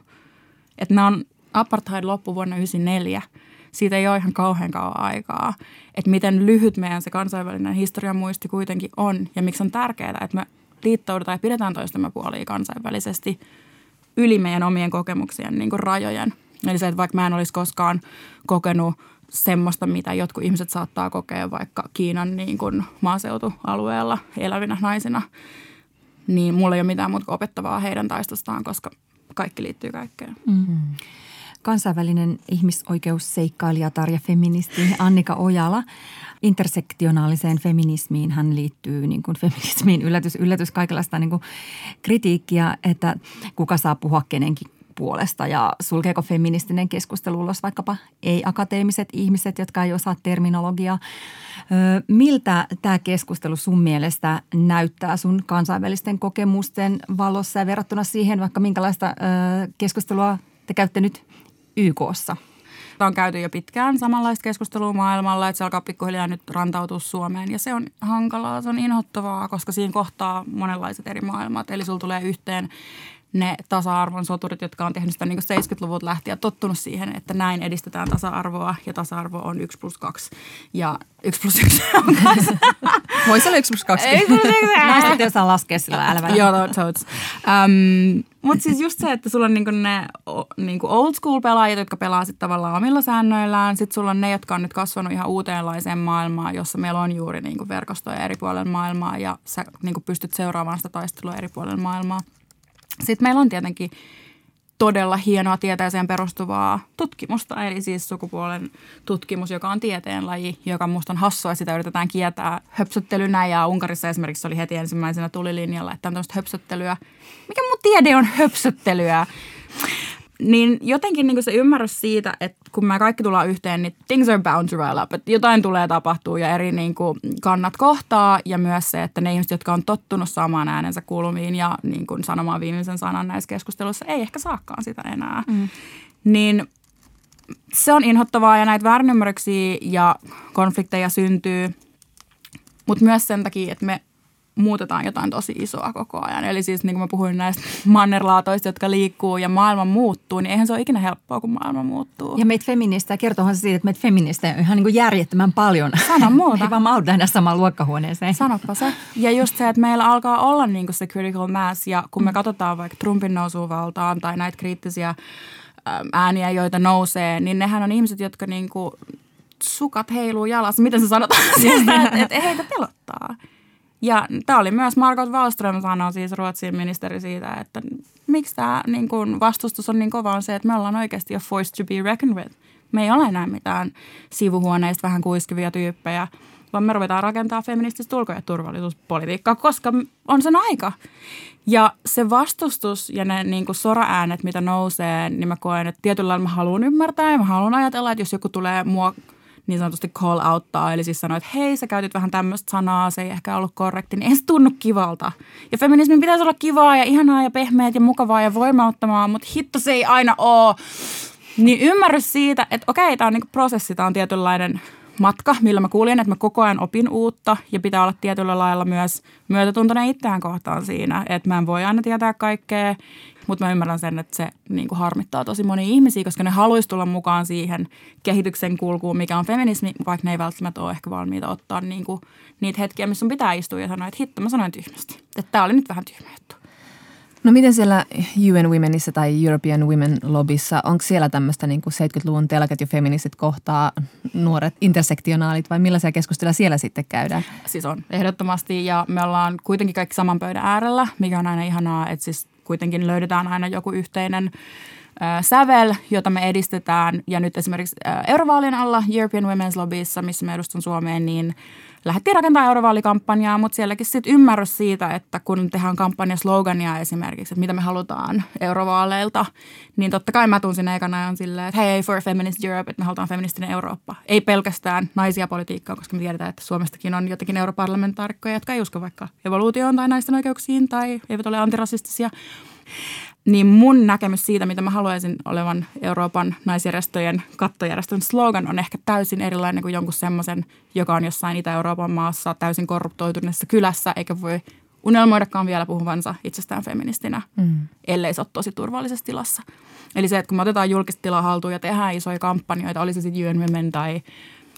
että nämä on apartheid loppu vuonna 1994, siitä ei ole ihan kauhean kauan aikaa, että miten lyhyt meidän se kansainvälinen historian muisti kuitenkin on ja miksi on tärkeää, että me liittoudutaan ja pidetään toistemme puolia kansainvälisesti yli meidän omien kokemuksien niin kuin rajojen. Eli se, että vaikka mä en olisi koskaan kokenut semmoista, mitä jotkut ihmiset saattaa kokea vaikka Kiinan niin kuin maaseutualueella elävinä naisina, niin mulla ei ole mitään muuta opettavaa heidän taistostaan, koska kaikki liittyy kaikkeen. Mm-hmm. Kansainvälinen ihmisoikeusseikkailijatar ja feministi Annika Ojala intersektionaaliseen feminismiin hän liittyy niin kuin feminismiin yllätys, yllätys kaikenlaista niin kuin kritiikkiä, että kuka saa puhua kenenkin puolesta ja sulkeeko feministinen keskustelu ulos vaikkapa ei-akateemiset ihmiset, jotka ei osaa terminologiaa. Miltä tämä keskustelu sun mielestä näyttää sun kansainvälisten kokemusten valossa ja verrattuna siihen vaikka minkälaista keskustelua te käytte nyt YKssa? on käyty jo pitkään samanlaista keskustelua maailmalla, että se alkaa pikkuhiljaa nyt rantautua Suomeen. Ja se on hankalaa, se on inhottavaa, koska siinä kohtaa monenlaiset eri maailmat. Eli sulla tulee yhteen ne tasa-arvon soturit, jotka on tehnyt sitä niin 70-luvulta lähtien ja tottunut siihen, että näin edistetään tasa-arvoa ja tasa-arvo on 1 plus 2 ja 1 plus 1 on 2. Voisi olla 1 plus 2. Ei Naiset ei osaa laskea sillä, älä välillä. Joo, totes. Um, Mutta siis just se, että sulla on niinku ne niinku old school pelaajat, jotka pelaa sitten tavallaan omilla säännöillään. Sitten sulla on ne, jotka on nyt kasvanut ihan uuteenlaiseen maailmaan, jossa meillä on juuri niinku verkostoja eri puolilla maailmaa ja sä niinku pystyt seuraamaan sitä taistelua eri puolilla maailmaa. Sitten meillä on tietenkin todella hienoa tieteeseen perustuvaa tutkimusta, eli siis sukupuolen tutkimus, joka on tieteenlaji, joka musta on hassua, sitä yritetään kietää höpsöttelynä ja Unkarissa esimerkiksi oli heti ensimmäisenä tulilinjalla, että on tämmöistä höpsöttelyä. Mikä mun tiede on höpsöttelyä? Niin jotenkin niin se ymmärrys siitä, että kun me kaikki tullaan yhteen, niin things are bound to rile up. Että jotain tulee tapahtua ja eri niin kuin kannat kohtaa. Ja myös se, että ne ihmiset, jotka on tottunut saamaan äänensä kuulumiin ja niin kuin sanomaan viimeisen sanan näissä keskusteluissa, ei ehkä saakaan sitä enää. Mm. Niin se on inhottavaa ja näitä väärinymmärryksiä ja konflikteja syntyy. Mutta myös sen takia, että me muutetaan jotain tosi isoa koko ajan. Eli siis niin kuin mä puhuin näistä mannerlaatoista, jotka liikkuu ja maailma muuttuu, niin eihän se ole ikinä helppoa, kun maailma muuttuu. Ja meitä feministejä, kertoohan se siitä, että meitä feministejä on ihan niin kuin järjettömän paljon. Sano muuta. Ei vaan mahduta enää samaan luokkahuoneeseen. Sanoppa se. Ja just se, että meillä alkaa olla niin kuin se critical mass ja kun me katsotaan vaikka Trumpin nousua valtaan tai näitä kriittisiä ääniä, joita nousee, niin nehän on ihmiset, jotka niin kuin sukat heiluu jalassa. Miten se sanotaan? että et heitä pelottaa. Ja tämä oli myös Margot Wallström sanoi siis Ruotsin ministeri siitä, että miksi tämä niin kun vastustus on niin kova on se, että me ollaan oikeasti a force to be reckoned with. Me ei ole enää mitään sivuhuoneista vähän kuiskivia tyyppejä, vaan me ruvetaan rakentaa feminististä ulko- ja turvallisuuspolitiikkaa, koska on sen aika. Ja se vastustus ja ne niin kuin sora-äänet, mitä nousee, niin mä koen, että tietyllä lailla mä haluan ymmärtää ja mä haluan ajatella, että jos joku tulee mua niin sanotusti call outtaa, eli siis sanoo, että hei, sä käytit vähän tämmöistä sanaa, se ei ehkä ollut korrekti, niin ei se tunnu kivalta. Ja feminismin pitäisi olla kivaa ja ihanaa ja pehmeät ja mukavaa ja voimauttamaa, mutta hitto se ei aina ole. Niin ymmärrys siitä, että okei, tämä on niinku prosessi, tämä on tietynlainen matka, millä mä kuulin, että mä koko ajan opin uutta ja pitää olla tietyllä lailla myös myötätuntoinen itseään kohtaan siinä, että mä en voi aina tietää kaikkea mutta mä ymmärrän sen, että se niin kuin harmittaa tosi monia ihmisiä, koska ne haluaisi tulla mukaan siihen kehityksen kulkuun, mikä on feminismi, vaikka ne ei välttämättä ole ehkä valmiita ottaa niin kuin niitä hetkiä, missä on pitää istua ja sanoa, että hitto, mä sanoin tyhmästi. Että tämä oli nyt vähän tyhmä juttu. No miten siellä UN Womenissa tai European Women Lobbyssa, onko siellä tämmöistä niin kuin 70-luvun telkat ja feministit kohtaa nuoret intersektionaalit vai millaisia keskusteluja siellä sitten käydään? Siis on, ehdottomasti ja me ollaan kuitenkin kaikki saman pöydän äärellä, mikä on aina ihanaa, että siis kuitenkin löydetään aina joku yhteinen sävel, jota me edistetään. Ja nyt esimerkiksi eurovaalien alla European Women's Lobbyissa, missä me edustan Suomeen, niin lähdettiin rakentamaan eurovaalikampanjaa, mutta sielläkin sitten ymmärrys siitä, että kun tehdään kampanjaslogania esimerkiksi, että mitä me halutaan eurovaaleilta, niin totta kai mä tunsin ekana on silleen, että hei, for feminist Europe, että me halutaan feministinen Eurooppa. Ei pelkästään naisia politiikkaa, koska me tiedetään, että Suomestakin on jotakin europarlamentaarikkoja, jotka ei usko vaikka evoluutioon tai naisten oikeuksiin tai eivät ole antirasistisia niin mun näkemys siitä, mitä mä haluaisin olevan Euroopan naisjärjestöjen kattojärjestön slogan on ehkä täysin erilainen kuin jonkun semmoisen, joka on jossain Itä-Euroopan maassa täysin korruptoituneessa kylässä, eikä voi unelmoidakaan vielä puhuvansa itsestään feministinä, mm. ellei se ole tosi turvallisessa tilassa. Eli se, että kun me otetaan julkista tilaa haltuun ja tehdään isoja kampanjoita, oli se sitten UN Women tai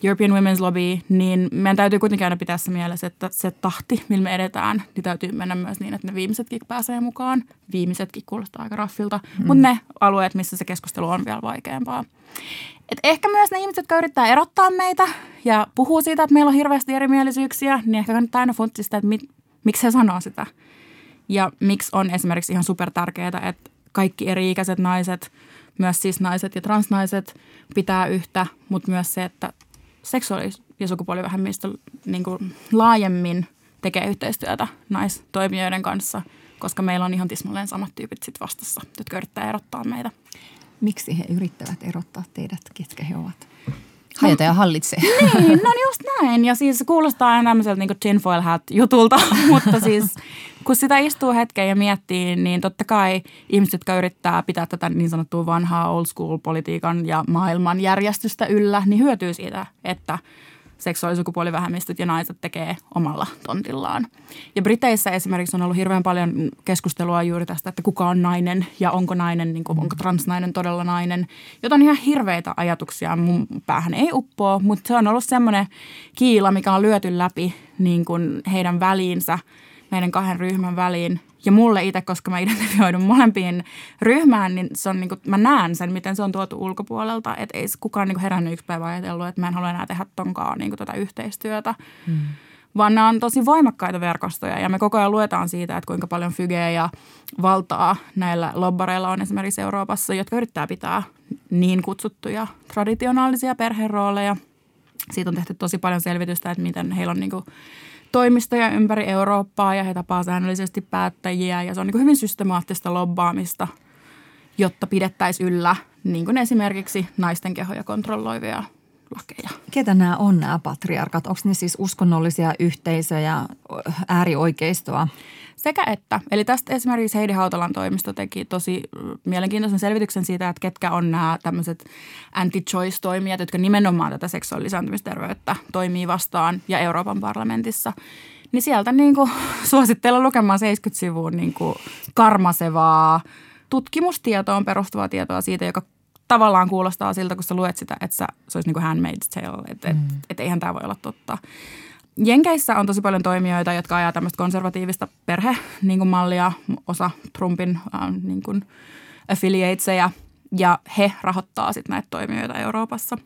European Women's Lobby, niin meidän täytyy kuitenkin aina pitää se mielessä, että se tahti, millä me edetään, niin täytyy mennä myös niin, että ne viimeisetkin pääsee mukaan. Viimeisetkin kuulostaa aika raffilta, mm. mutta ne alueet, missä se keskustelu on vielä vaikeampaa. Et ehkä myös ne ihmiset, jotka yrittää erottaa meitä ja puhuu siitä, että meillä on hirveästi erimielisyyksiä, niin ehkä kannattaa aina funtsista, että mit, miksi he sanoo sitä. Ja miksi on esimerkiksi ihan super tärkeää, että kaikki eri-ikäiset naiset, myös siis naiset ja transnaiset pitää yhtä, mutta myös se, että seksuaalis- ja sukupuolivähemmistö niin kuin laajemmin tekee yhteistyötä naistoimijoiden kanssa, koska meillä on ihan tismalleen samat tyypit sit vastassa, jotka yrittää erottaa meitä. Miksi he yrittävät erottaa teidät, ketkä he ovat? Hajota ja hallitse. Niin, no just näin. Ja siis kuulostaa aina tämmöiseltä niin tinfoil hat jutulta, mutta siis kun sitä istuu hetken ja miettii, niin totta kai ihmiset, jotka yrittää pitää tätä niin sanottua vanhaa old school politiikan ja maailman järjestystä yllä, niin hyötyy siitä, että – seksuaalisukupuolivähemmistöt ja naiset tekee omalla tontillaan. Ja Briteissä esimerkiksi on ollut hirveän paljon keskustelua juuri tästä, että kuka on nainen ja onko nainen, niin kuin, onko transnainen todella nainen. Jota on ihan hirveitä ajatuksia, mun päähän ei uppoa, mutta se on ollut semmoinen kiila, mikä on lyöty läpi niin kuin heidän väliinsä, meidän kahden ryhmän väliin ja mulle itse, koska mä identifioidun molempiin ryhmään, niin se on niin kuin, mä näen sen, miten se on tuotu ulkopuolelta. Että ei kukaan niin kuin herännyt yksi päivä ajatellut, että mä en halua enää tehdä tonkaan niin kuin tätä yhteistyötä. Hmm. Vaan nämä on tosi voimakkaita verkostoja ja me koko ajan luetaan siitä, että kuinka paljon fygeä ja valtaa näillä lobbareilla on esimerkiksi Euroopassa, jotka yrittää pitää niin kutsuttuja traditionaalisia perherooleja. Siitä on tehty tosi paljon selvitystä, että miten heillä on niin kuin toimistoja ympäri Eurooppaa ja he tapaa säännöllisesti päättäjiä ja se on niin hyvin systemaattista lobbaamista. jotta pidettäisiin yllä niin kuin esimerkiksi naisten kehoja kontrolloivia lakeja. Ketä nämä on nämä patriarkat? Onko ne siis uskonnollisia yhteisöjä, äärioikeistoa? Sekä että. Eli tästä esimerkiksi Heidi Hautalan toimisto teki tosi mielenkiintoisen selvityksen siitä, että ketkä on nämä tämmöiset anti-choice-toimijat, jotka nimenomaan tätä seksuaalisääntymisterveyttä toimii vastaan ja Euroopan parlamentissa. Niin sieltä niin kuin suosittelen lukemaan 70 sivuun niin kuin karmasevaa tutkimustietoon perustuvaa tietoa siitä, joka tavallaan kuulostaa siltä, kun sä luet sitä, että se olisi niin kuin handmaid's tale, että mm. et, et eihän tämä voi olla totta. Jenkeissä on tosi paljon toimijoita, jotka ajaa tämmöistä konservatiivista perhe niin mallia, osa Trumpin äh, niin kuin affiliateseja, ja he rahoittaa sitten näitä toimijoita Euroopassa.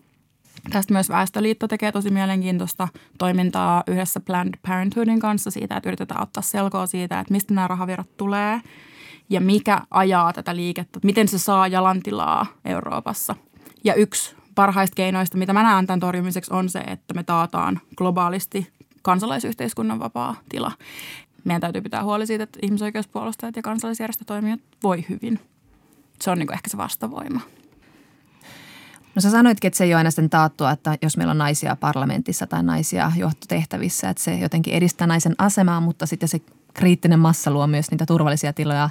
Tästä myös Väestöliitto tekee tosi mielenkiintoista toimintaa yhdessä Planned Parenthoodin kanssa siitä, että yritetään ottaa selkoa siitä, että mistä nämä rahavirrat tulee ja mikä ajaa tätä liikettä, miten se saa jalantilaa Euroopassa. Ja yksi parhaista keinoista, mitä mä näen tämän torjumiseksi, on se, että me taataan globaalisti kansalaisyhteiskunnan vapaa tila. Meidän täytyy pitää huoli siitä, että ihmisoikeuspuolustajat ja kansalaisjärjestötoimijat voi hyvin. Se on niin ehkä se vastavoima. No sä sanoitkin, että se ei ole aina sitten taattua, että jos meillä on naisia parlamentissa tai naisia johtotehtävissä, että se jotenkin edistää naisen asemaa, mutta sitten se kriittinen massa luo myös niitä turvallisia tiloja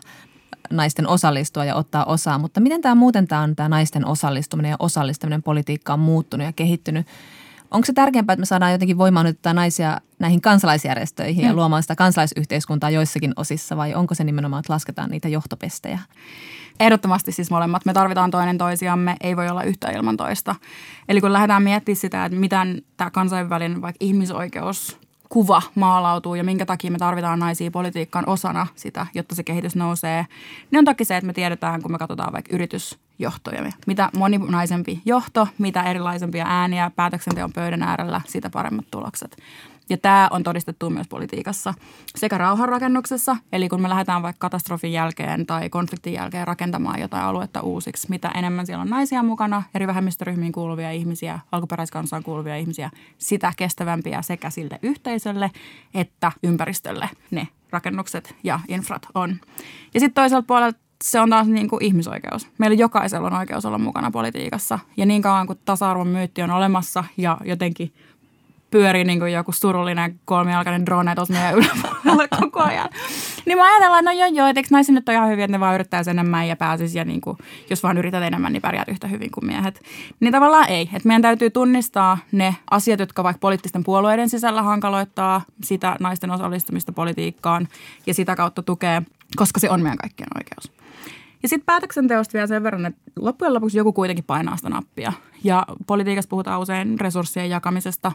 naisten osallistua ja ottaa osaa. Mutta miten tämä muuten tämä on tämä naisten osallistuminen ja osallistuminen politiikkaan muuttunut ja kehittynyt? Onko se tärkeämpää, että me saadaan jotenkin voimaannuttaa naisia näihin kansalaisjärjestöihin mm. ja luomaan sitä kansalaisyhteiskuntaa joissakin osissa vai onko se nimenomaan, että lasketaan niitä johtopestejä? Ehdottomasti siis molemmat. Me tarvitaan toinen toisiamme, ei voi olla yhtä ilman toista. Eli kun lähdetään miettimään sitä, että miten tämä kansainvälinen vaikka ihmisoikeus kuva maalautuu ja minkä takia me tarvitaan naisia politiikkaan osana sitä, jotta se kehitys nousee, niin on toki se, että me tiedetään, kun me katsotaan vaikka yritysjohtoja, mitä moninaisempi johto, mitä erilaisempia ääniä päätöksenteon pöydän äärellä, sitä paremmat tulokset. Ja tämä on todistettu myös politiikassa sekä rauhanrakennuksessa, eli kun me lähdetään vaikka katastrofin jälkeen tai konfliktin jälkeen rakentamaan jotain aluetta uusiksi, mitä enemmän siellä on naisia mukana, eri vähemmistöryhmiin kuuluvia ihmisiä, alkuperäiskansaan kuuluvia ihmisiä, sitä kestävämpiä sekä sille yhteisölle että ympäristölle ne rakennukset ja infrat on. Ja sitten toiselta puolelta se on taas niin kuin ihmisoikeus. Meillä jokaisella on oikeus olla mukana politiikassa. Ja niin kauan kuin tasa-arvon myytti on olemassa ja jotenkin pyörii niin kuin joku surullinen kolmijalkainen drone tuossa meidän yläpuolella koko ajan. Niin mä ajatellaan, että no joo joo, eikö naiset nyt ole ihan hyviä, että ne vaan yrittäisi enemmän ja pääsisi ja niin kuin, jos vaan yrität enemmän, niin pärjäät yhtä hyvin kuin miehet. Niin tavallaan ei. Että meidän täytyy tunnistaa ne asiat, jotka vaikka poliittisten puolueiden sisällä hankaloittaa sitä naisten osallistumista politiikkaan ja sitä kautta tukee, koska se on meidän kaikkien oikeus. Ja sitten päätöksenteosta vielä sen verran, että loppujen lopuksi joku kuitenkin painaa sitä nappia. Ja politiikassa puhutaan usein resurssien jakamisesta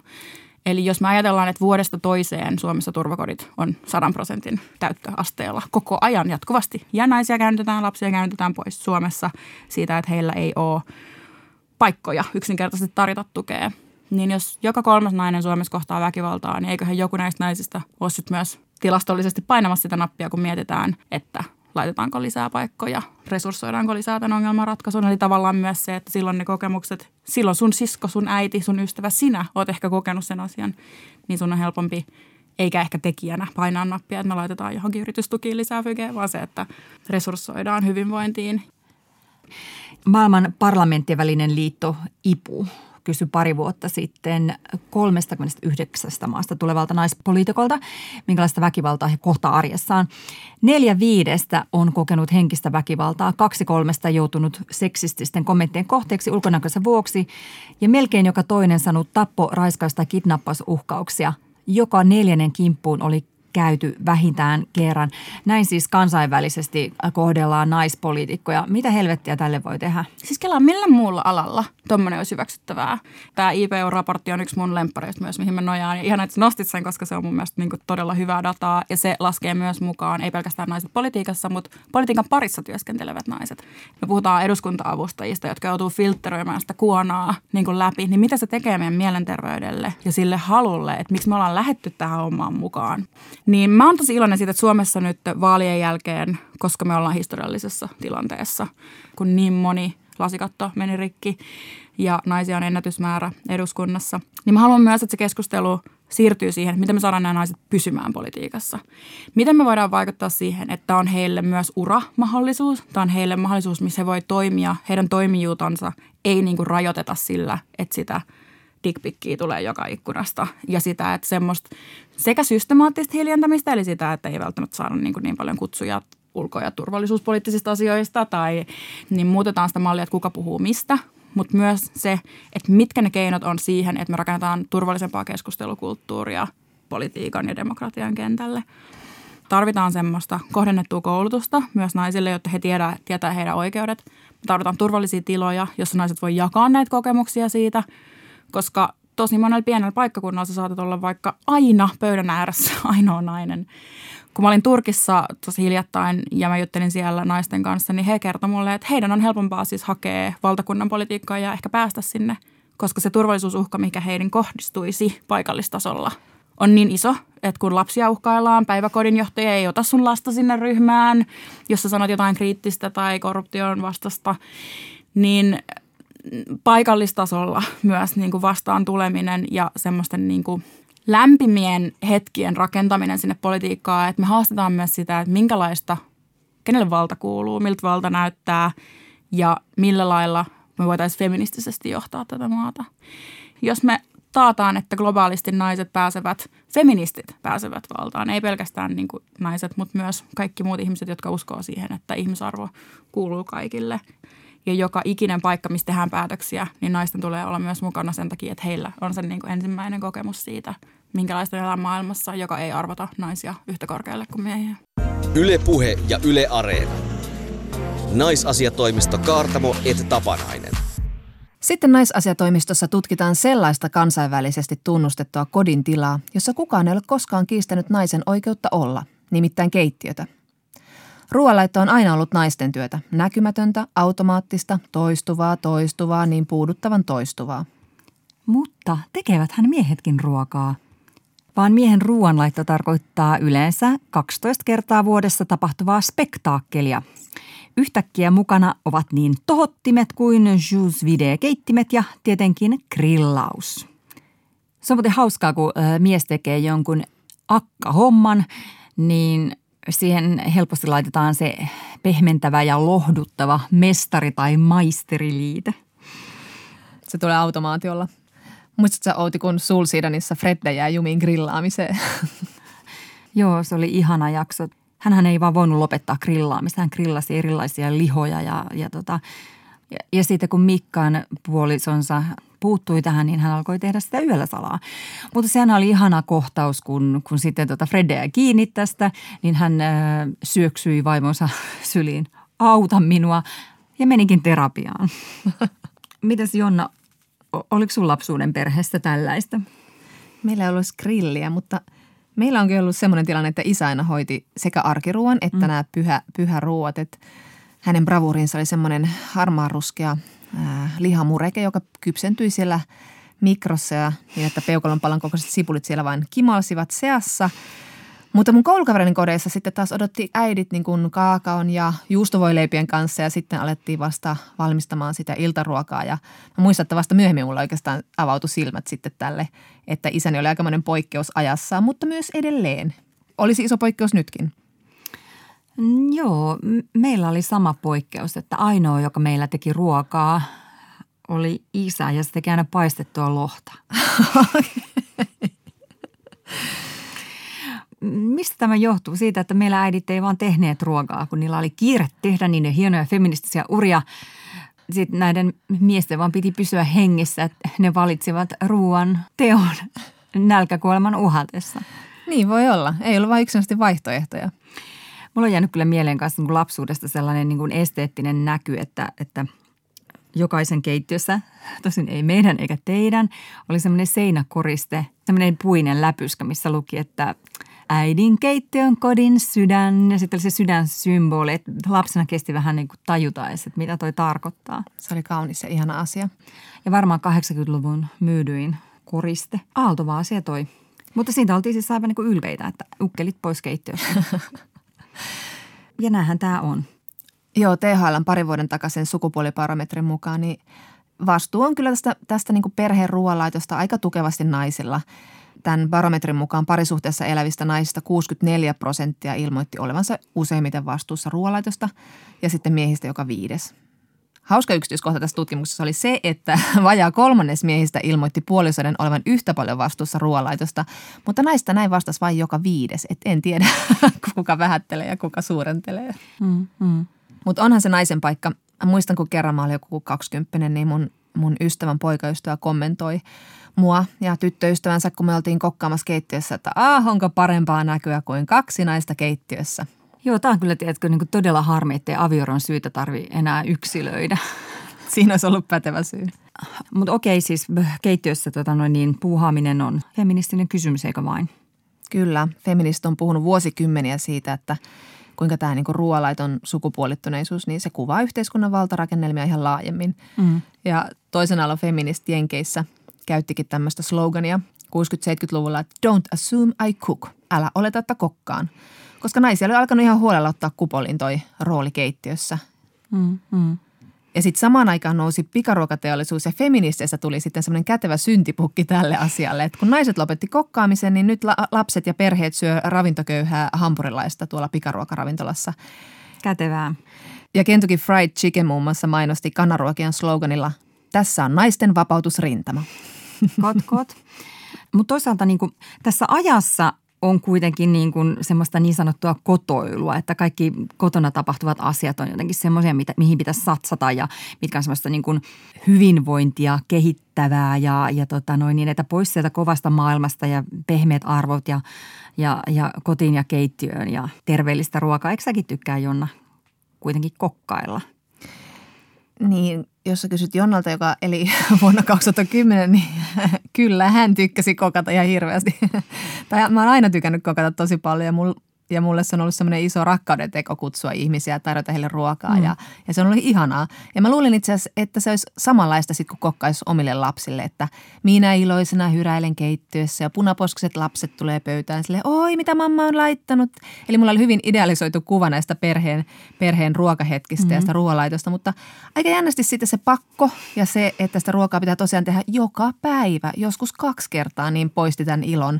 Eli jos me ajatellaan, että vuodesta toiseen Suomessa turvakodit on 100 prosentin täyttöasteella koko ajan jatkuvasti. Ja naisia käännytetään, lapsia käännytetään pois Suomessa siitä, että heillä ei ole paikkoja yksinkertaisesti tarjota tukea. Niin jos joka kolmas nainen Suomessa kohtaa väkivaltaa, niin eiköhän joku näistä naisista ole myös tilastollisesti painamassa sitä nappia, kun mietitään, että laitetaanko lisää paikkoja, resurssoidaanko lisää tämän ongelman ratkaisuun. Eli tavallaan myös se, että silloin ne kokemukset, silloin sun sisko, sun äiti, sun ystävä, sinä oot ehkä kokenut sen asian, niin sun on helpompi eikä ehkä tekijänä painaa nappia, että me laitetaan johonkin yritystukiin lisää fygeä, vaan se, että resurssoidaan hyvinvointiin. Maailman parlamenttien välinen liitto IPU kysyi pari vuotta sitten 39 maasta tulevalta naispoliitikolta, minkälaista väkivaltaa he kohtaa arjessaan. Neljä viidestä on kokenut henkistä väkivaltaa, kaksi kolmesta joutunut seksististen kommenttien kohteeksi ulkonäköisen vuoksi ja melkein joka toinen sanonut tappo, raiskaus tai kidnappausuhkauksia. Joka neljännen kimppuun oli käyty vähintään kerran. Näin siis kansainvälisesti kohdellaan naispoliitikkoja. Mitä helvettiä tälle voi tehdä? Siis kelaa millä muulla alalla tuommoinen olisi hyväksyttävää. Tämä IPU-raportti on yksi mun lemppareista myös, mihin mä nojaan. Ja ihan että nostit sen, koska se on mun mielestä niin todella hyvää dataa. Ja se laskee myös mukaan, ei pelkästään naiset politiikassa, mutta politiikan parissa työskentelevät naiset. Me puhutaan eduskunta-avustajista, jotka joutuu filtteröimään sitä kuonaa niin kuin läpi. Niin mitä se tekee meidän mielenterveydelle ja sille halulle, että miksi me ollaan lähetty tähän hommaan mukaan. Niin mä oon tosi iloinen siitä, että Suomessa nyt vaalien jälkeen, koska me ollaan historiallisessa tilanteessa, kun niin moni lasikatto meni rikki ja naisia on ennätysmäärä eduskunnassa. Niin mä haluan myös, että se keskustelu siirtyy siihen, että miten me saadaan nämä naiset pysymään politiikassa. Miten me voidaan vaikuttaa siihen, että on heille myös uramahdollisuus. Tämä on heille mahdollisuus, missä he voi toimia. Heidän toimijuutonsa ei niin kuin rajoiteta sillä, että sitä dickpikkiä tulee joka ikkunasta. Ja sitä, että semmoista sekä systemaattista hiljentämistä, eli sitä, että ei välttämättä saada niin, niin paljon kutsuja ulko- ja turvallisuuspoliittisista asioista tai niin muutetaan sitä mallia, että kuka puhuu mistä, mutta myös se, että mitkä ne keinot on siihen, että me rakennetaan turvallisempaa keskustelukulttuuria politiikan ja demokratian kentälle. Tarvitaan semmoista kohdennettua koulutusta myös naisille, jotta he tiedä, tietää heidän oikeudet. Tarvitaan turvallisia tiloja, jossa naiset voi jakaa näitä kokemuksia siitä, koska tosi monella pienellä paikkakunnalla sä saatat olla vaikka aina pöydän ääressä ainoa nainen. Kun mä olin Turkissa tosi hiljattain ja mä juttelin siellä naisten kanssa, niin he kertoivat mulle, että heidän on helpompaa siis hakea valtakunnan politiikkaa ja ehkä päästä sinne, koska se turvallisuusuhka, mikä heidän kohdistuisi paikallistasolla, on niin iso, että kun lapsia uhkaillaan, päiväkodin johtaja ei ota sun lasta sinne ryhmään, jos sä sanot jotain kriittistä tai korruption vastasta, niin paikallistasolla myös niin kuin vastaan tuleminen ja semmoisten niin kuin – lämpimien hetkien rakentaminen sinne politiikkaan, että me haastetaan myös sitä, että minkälaista, kenelle valta kuuluu, miltä valta näyttää ja millä lailla me voitaisiin feministisesti johtaa tätä maata. Jos me taataan, että globaalisti naiset pääsevät, feministit pääsevät valtaan, ei pelkästään niin naiset, mutta myös kaikki muut ihmiset, jotka uskoo siihen, että ihmisarvo kuuluu kaikille. Ja joka ikinen paikka, missä tehdään päätöksiä, niin naisten tulee olla myös mukana sen takia, että heillä on se niin kuin ensimmäinen kokemus siitä, minkälaista elää maailmassa, joka ei arvota naisia yhtä korkealle kuin miehiä. Yle Puhe ja Yle Areena. Naisasiatoimisto Kaartamo et Tapanainen. Sitten naisasiatoimistossa tutkitaan sellaista kansainvälisesti tunnustettua kodin tilaa, jossa kukaan ei ole koskaan kiistänyt naisen oikeutta olla, nimittäin keittiötä. Ruoanlaitto on aina ollut naisten työtä, näkymätöntä, automaattista, toistuvaa, toistuvaa, niin puuduttavan toistuvaa. Mutta tekeväthän miehetkin ruokaa – vaan miehen ruoanlaitto tarkoittaa yleensä 12 kertaa vuodessa tapahtuvaa spektaakkelia. Yhtäkkiä mukana ovat niin tohottimet kuin jus vide keittimet ja tietenkin grillaus. Se on muuten hauskaa, kun mies tekee jonkun akka-homman, niin siihen helposti laitetaan se pehmentävä ja lohduttava mestari- tai maisteriliite. Se tulee automaatiolla. Muistatko Outi, kun Sulsidanissa Fredde jäi jumiin grillaamiseen? Joo, se oli ihana jakso. Hänhän ei vaan voinut lopettaa grillaamista. Hän grillasi erilaisia lihoja ja, ja, tota, ja, ja sitten kun Mikkaan puolisonsa puuttui tähän, niin hän alkoi tehdä sitä yöllä salaa. Mutta sehän oli ihana kohtaus, kun, kun sitten tota Fredde jäi kiinni tästä, niin hän äh, syöksyi vaimonsa syliin. Auta minua ja menikin terapiaan. Mitäs Jonna, oliko sun lapsuuden perheessä tällaista? Meillä ei ollut grilliä, mutta meillä onkin ollut semmoinen tilanne, että isä aina hoiti sekä arkiruuan että mm. nämä pyhä, pyhäruuat. Että hänen bravurinsa oli semmoinen harmaanruskea äh, lihamureke, joka kypsentyi siellä mikrossa ja niin, että peukalon palan kokoiset sipulit siellä vain kimalsivat seassa – mutta mun koulukaverin kodeissa sitten taas odotti äidit niin kuin kaakaon ja juustovoileipien kanssa ja sitten alettiin vasta valmistamaan sitä iltaruokaa. Ja mä muistan, että vasta myöhemmin mulla oikeastaan avautui silmät sitten tälle, että isäni oli aikamoinen poikkeus ajassa, mutta myös edelleen. Olisi iso poikkeus nytkin. Mm, joo, meillä oli sama poikkeus, että ainoa, joka meillä teki ruokaa, oli isä ja se teki aina paistettua lohta. mistä tämä johtuu? Siitä, että meillä äidit ei vaan tehneet ruokaa, kun niillä oli kiire tehdä niin hienoja feministisiä uria. Sitten näiden miesten vaan piti pysyä hengissä, että ne valitsivat ruoan teon nälkäkuoleman uhatessa. Niin voi olla. Ei ollut vain yksinkertaisesti vaihtoehtoja. Mulla on jäänyt kyllä mieleen kanssa niin lapsuudesta sellainen niin kuin esteettinen näky, että, että jokaisen keittiössä, tosin ei meidän eikä teidän, oli semmoinen seinäkoriste, semmoinen puinen läpyskä, missä luki, että – äidin keittiön kodin sydän ja sitten oli se sydän symboli, että lapsena kesti vähän niin kuin tajuta että mitä toi tarkoittaa. Se oli kaunis ja ihana asia. Ja varmaan 80-luvun myydyin koriste. Aaltova asia toi. Mutta siitä oltiin siis aivan niin kuin ylpeitä, että ukkelit pois keittiöstä. ja näähän tämä on. Joo, THL parin vuoden takaisin sukupuoliparametrin mukaan, niin vastuu on kyllä tästä, tästä niin perheen ruoanlaitosta aika tukevasti naisilla – tämän barometrin mukaan parisuhteessa elävistä naisista 64 prosenttia ilmoitti olevansa useimmiten vastuussa ruoanlaitosta ja sitten miehistä joka viides. Hauska yksityiskohta tässä tutkimuksessa oli se, että vajaa kolmannes miehistä ilmoitti puolisoiden olevan yhtä paljon vastuussa ruoanlaitosta, mutta näistä näin vastasi vain joka viides. Et en tiedä, kuka vähättelee ja kuka suurentelee. Mm, mm. Mutta onhan se naisen paikka. Muistan, kun kerran mä olin joku 20, niin mun, mun ystävän poikaystävä kommentoi mua ja tyttöystävänsä, kun me oltiin kokkaamassa keittiössä, että ah, onko parempaa näkyä kuin kaksi naista keittiössä – Joo, tämä on kyllä tiedätkö, niin kuin todella harmi, ettei avioron syytä tarvi enää yksilöidä. Siinä olisi ollut pätevä syy. Mutta okei, siis keittiössä tota noin, niin puuhaaminen on feministinen kysymys, eikö vain? Kyllä, feminist on puhunut vuosikymmeniä siitä, että kuinka tämä niin ruoalaiton sukupuolittuneisuus, niin se kuvaa yhteiskunnan valtarakennelmia ihan laajemmin. Mm. Ja toisen alan feminist Jenkeissä käyttikin tämmöistä slogania 60-70-luvulla, että don't assume I cook, älä oleta, että kokkaan – koska naisia oli alkanut ihan huolella ottaa kupolin toi rooli keittiössä. Mm, mm. Ja sitten samaan aikaan nousi pikaruokateollisuus ja feministeissä tuli sitten semmoinen kätevä syntipukki tälle asialle. Että kun naiset lopetti kokkaamisen, niin nyt la- lapset ja perheet syö ravintoköyhää hampurilaista tuolla pikaruokaravintolassa. Kätevää. Ja Kentucky Fried Chicken muun muassa mainosti kanaruokien sloganilla Tässä on naisten vapautusrintama. Kot, kot. Mutta toisaalta niin kuin, tässä ajassa on kuitenkin niin kuin semmoista niin sanottua kotoilua, että kaikki kotona tapahtuvat asiat on jotenkin semmoisia, mihin pitäisi satsata ja mitkä on semmoista niin kuin hyvinvointia kehittävää ja, ja tota noin niin, että pois sieltä kovasta maailmasta ja pehmeät arvot ja, ja, ja kotiin ja keittiöön ja terveellistä ruokaa. Eikö säkin tykkää Jonna kuitenkin kokkailla? Niin, jos sä kysyt Jonnalta, joka eli vuonna 2010, niin kyllä hän tykkäsi kokata ihan hirveästi. tai mä oon aina tykännyt kokata tosi paljon ja mulla ja mulle se on ollut semmoinen iso rakkauden teko kutsua ihmisiä ja tarjota heille ruokaa mm. ja, ja se on ollut ihanaa. Ja mä luulin itse asiassa, että se olisi samanlaista sitten kun kokkaisi omille lapsille, että minä iloisena hyräilen keittiössä ja punaposkiset lapset tulee pöytään sille, oi mitä mamma on laittanut. Eli mulla oli hyvin idealisoitu kuva näistä perheen, perheen ruokahetkistä mm. ja sitä ruoalaitosta, mutta aika jännästi sitten se pakko ja se, että sitä ruokaa pitää tosiaan tehdä joka päivä, joskus kaksi kertaa, niin poisti tämän ilon.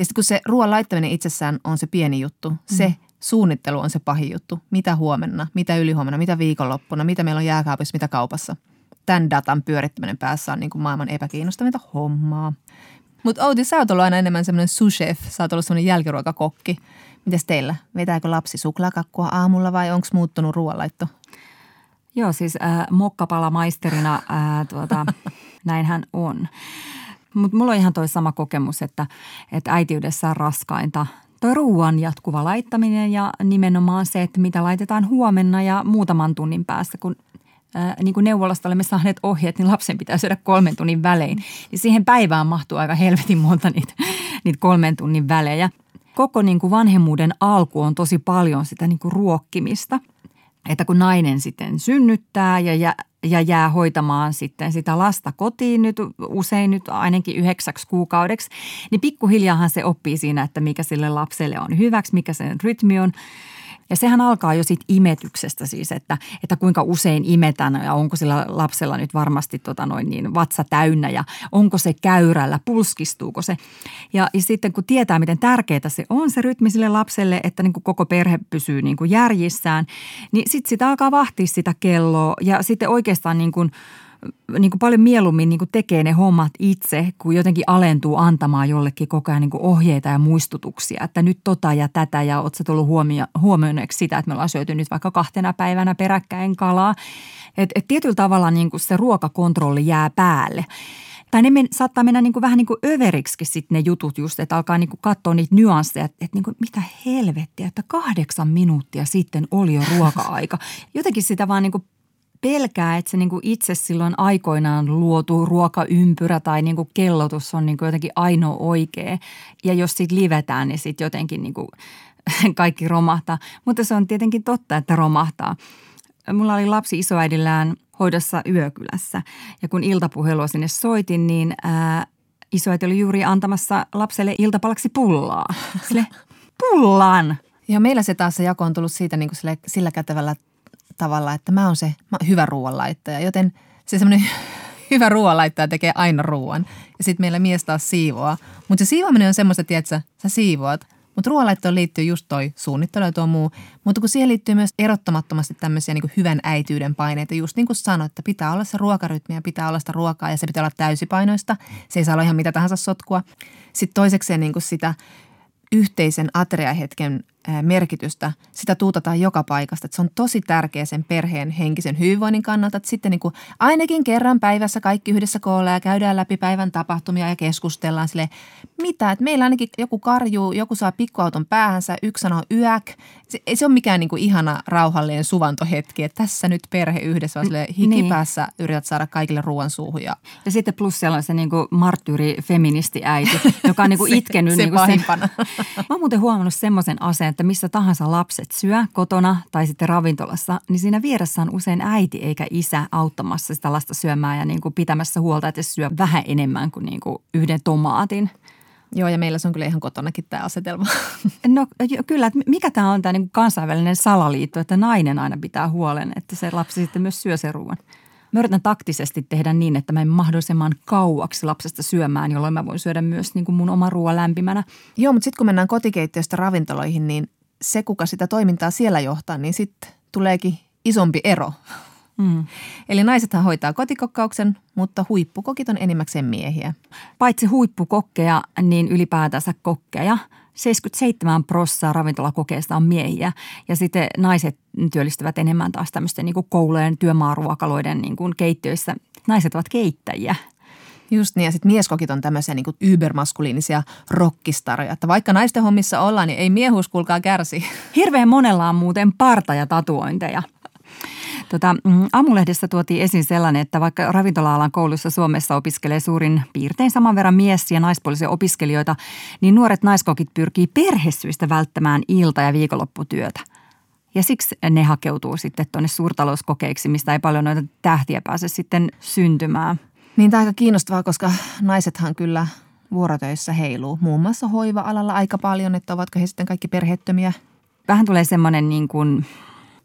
Ja sitten kun se ruoan laittaminen itsessään on se pieni juttu, se mm. suunnittelu on se pahin juttu. Mitä huomenna, mitä ylihuomenna, mitä viikonloppuna, mitä meillä on jääkaapissa, mitä kaupassa. Tämän datan pyörittäminen päässä on niin kuin maailman epäkiinnostavinta hommaa. Mutta Outi, sä oot ollut aina enemmän semmoinen sous-chef, sä oot ollut semmoinen jälkiruokakokki. Mites teillä? Vetääkö lapsi suklaakakkua aamulla vai onko muuttunut ruoanlaitto? Joo, siis äh, mokkapalamaisterina äh, tuota, näinhän on. Mutta mulla on ihan toi sama kokemus, että, että äitiydessä on raskainta toi ruoan jatkuva laittaminen ja nimenomaan se, että mitä laitetaan huomenna ja muutaman tunnin päästä, kun ää, niin kuin neuvolasta olemme saaneet ohjeet, niin lapsen pitää syödä kolmen tunnin välein. Niin siihen päivään mahtuu aika helvetin monta niitä, niitä kolmen tunnin välejä. Koko niin kuin vanhemmuuden alku on tosi paljon sitä niin kuin ruokkimista – että kun nainen sitten synnyttää ja ja jää hoitamaan sitten sitä lasta kotiin nyt usein nyt ainakin yhdeksäksi kuukaudeksi, niin pikkuhiljaahan se oppii siinä, että mikä sille lapselle on hyväksi, mikä sen rytmi on. Ja sehän alkaa jo siitä imetyksestä siis, että, että kuinka usein imetän ja onko sillä lapsella nyt varmasti tota noin niin vatsa täynnä ja onko se käyrällä, pulskistuuko se. Ja, ja sitten kun tietää, miten tärkeää se on se rytmi sille lapselle, että niin kuin koko perhe pysyy niin kuin järjissään, niin sitten sitä alkaa vahtia sitä kelloa ja sitten oikeastaan niin kuin – niin kuin paljon mieluummin niin kuin tekee ne hommat itse, kun jotenkin alentuu antamaan jollekin koko ajan niin kuin ohjeita ja muistutuksia, että nyt tota ja tätä ja oot sä tullut huomio, huomioineeksi sitä, että me ollaan syöty nyt vaikka kahtena päivänä peräkkäin kalaa. Että et tietyllä tavalla niin kuin se ruokakontrolli jää päälle. Tai ne men, saattaa mennä niin kuin vähän niin kuin överiksi sitten ne jutut just, että alkaa niin kuin katsoa niitä nyansseja, että, että niin kuin mitä helvettiä, että kahdeksan minuuttia sitten oli jo ruoka-aika. Jotenkin sitä vaan niin kuin pelkää, että se niin kuin itse silloin aikoinaan luotu ruokaympyrä tai niin kuin kellotus on niin kuin jotenkin ainoa oikea. Ja jos sitten livetään, niin sitten jotenkin niin kuin kaikki romahtaa. Mutta se on tietenkin totta, että romahtaa. Mulla oli lapsi isoäidillään hoidossa Yökylässä ja kun iltapuhelua sinne soitin, niin ää, isoäiti oli juuri antamassa lapselle iltapalaksi pullaa. Sille pullan! Ja meillä se taas se jako on tullut siitä niin kuin sille, sillä kätevällä tavalla, että mä oon se mä oon hyvä ruoanlaittaja, joten se semmoinen hyvä ruoanlaittaja tekee aina ruoan. ja sitten meillä mies taas siivoaa. Mutta se siivoaminen on semmoista, että sä siivoat, mutta ruoanlaittoon liittyy just toi suunnittelu ja tuo muu. Mutta kun siihen liittyy myös erottamattomasti tämmöisiä niin hyvän äityyden paineita, just niin kuin sanoit, että pitää olla se ruokarytmi ja pitää olla sitä ruokaa ja se pitää olla täysipainoista. Se ei saa olla ihan mitä tahansa sotkua. Sitten toisekseen niin sitä yhteisen ateriahetken merkitystä, sitä tuutataan joka paikasta. Että se on tosi tärkeä sen perheen henkisen hyvinvoinnin kannalta, että sitten niin kuin ainakin kerran päivässä kaikki yhdessä koolla ja käydään läpi päivän tapahtumia ja keskustellaan sille mitä, että meillä ainakin joku karjuu, joku saa pikkuauton päähänsä, yksi sanoo yäk. Se, ei se ole mikään niin kuin ihana rauhallinen suvantohetki, että tässä nyt perhe yhdessä, vaan sille hikipäässä niin. yrität saada kaikille ruoan suuhun. Ja, ja sitten plus siellä on se niin kuin marttyyri feministi äiti, joka on niin kuin itkenyt. se, niin kuin sen. Mä oon muuten huomannut semmoisen aseen, että missä tahansa lapset syö kotona tai sitten ravintolassa, niin siinä vieressä on usein äiti eikä isä auttamassa sitä lasta syömään ja niin kuin pitämässä huolta, että se syö vähän enemmän kuin, niin kuin yhden tomaatin. Joo, ja meillä se on kyllä ihan kotonakin tämä asetelma. No kyllä, että mikä tämä on tämä niin kansainvälinen salaliitto, että nainen aina pitää huolen, että se lapsi sitten myös syö sen ruoan. Mä yritän taktisesti tehdä niin, että mä en mahdollisimman kauaksi lapsesta syömään, jolloin mä voin syödä myös niin kuin mun oma ruoan lämpimänä. Joo, mutta sitten kun mennään kotikeittiöstä ravintoloihin, niin se, kuka sitä toimintaa siellä johtaa, niin sitten tuleekin isompi ero. Mm. Eli naisethan hoitaa kotikokkauksen, mutta huippukokit on enimmäkseen miehiä. Paitsi huippukokkeja, niin ylipäätänsä kokkeja. 77 prosenttia ravintolakokeista on miehiä ja sitten naiset työllistyvät enemmän taas tämmöisten niin koulujen työmaaruokaloiden niin kuin keittiöissä. Naiset ovat keittäjiä. Just niin, ja sitten mieskokit on tämmöisiä niin ybermaskuliinisia rockistaroja. Että vaikka naisten hommissa ollaan, niin ei miehuus kuulkaa kärsi. Hirveän monella on muuten parta ja tatuointeja. Tota, mm, Aamulehdessä tuotiin esiin sellainen, että vaikka ravintola-alan koulussa Suomessa opiskelee suurin piirtein saman verran mies- ja naispuolisia opiskelijoita, niin nuoret naiskokit pyrkii perhesyistä välttämään ilta- ja viikonlopputyötä. Ja siksi ne hakeutuu sitten tuonne suurtalouskokeiksi, mistä ei paljon noita tähtiä pääse sitten syntymään. Niin tämä aika kiinnostavaa, koska naisethan kyllä vuorotöissä heiluu. Muun muassa hoiva-alalla aika paljon, että ovatko he sitten kaikki perheettömiä. Vähän tulee semmoinen niin kuin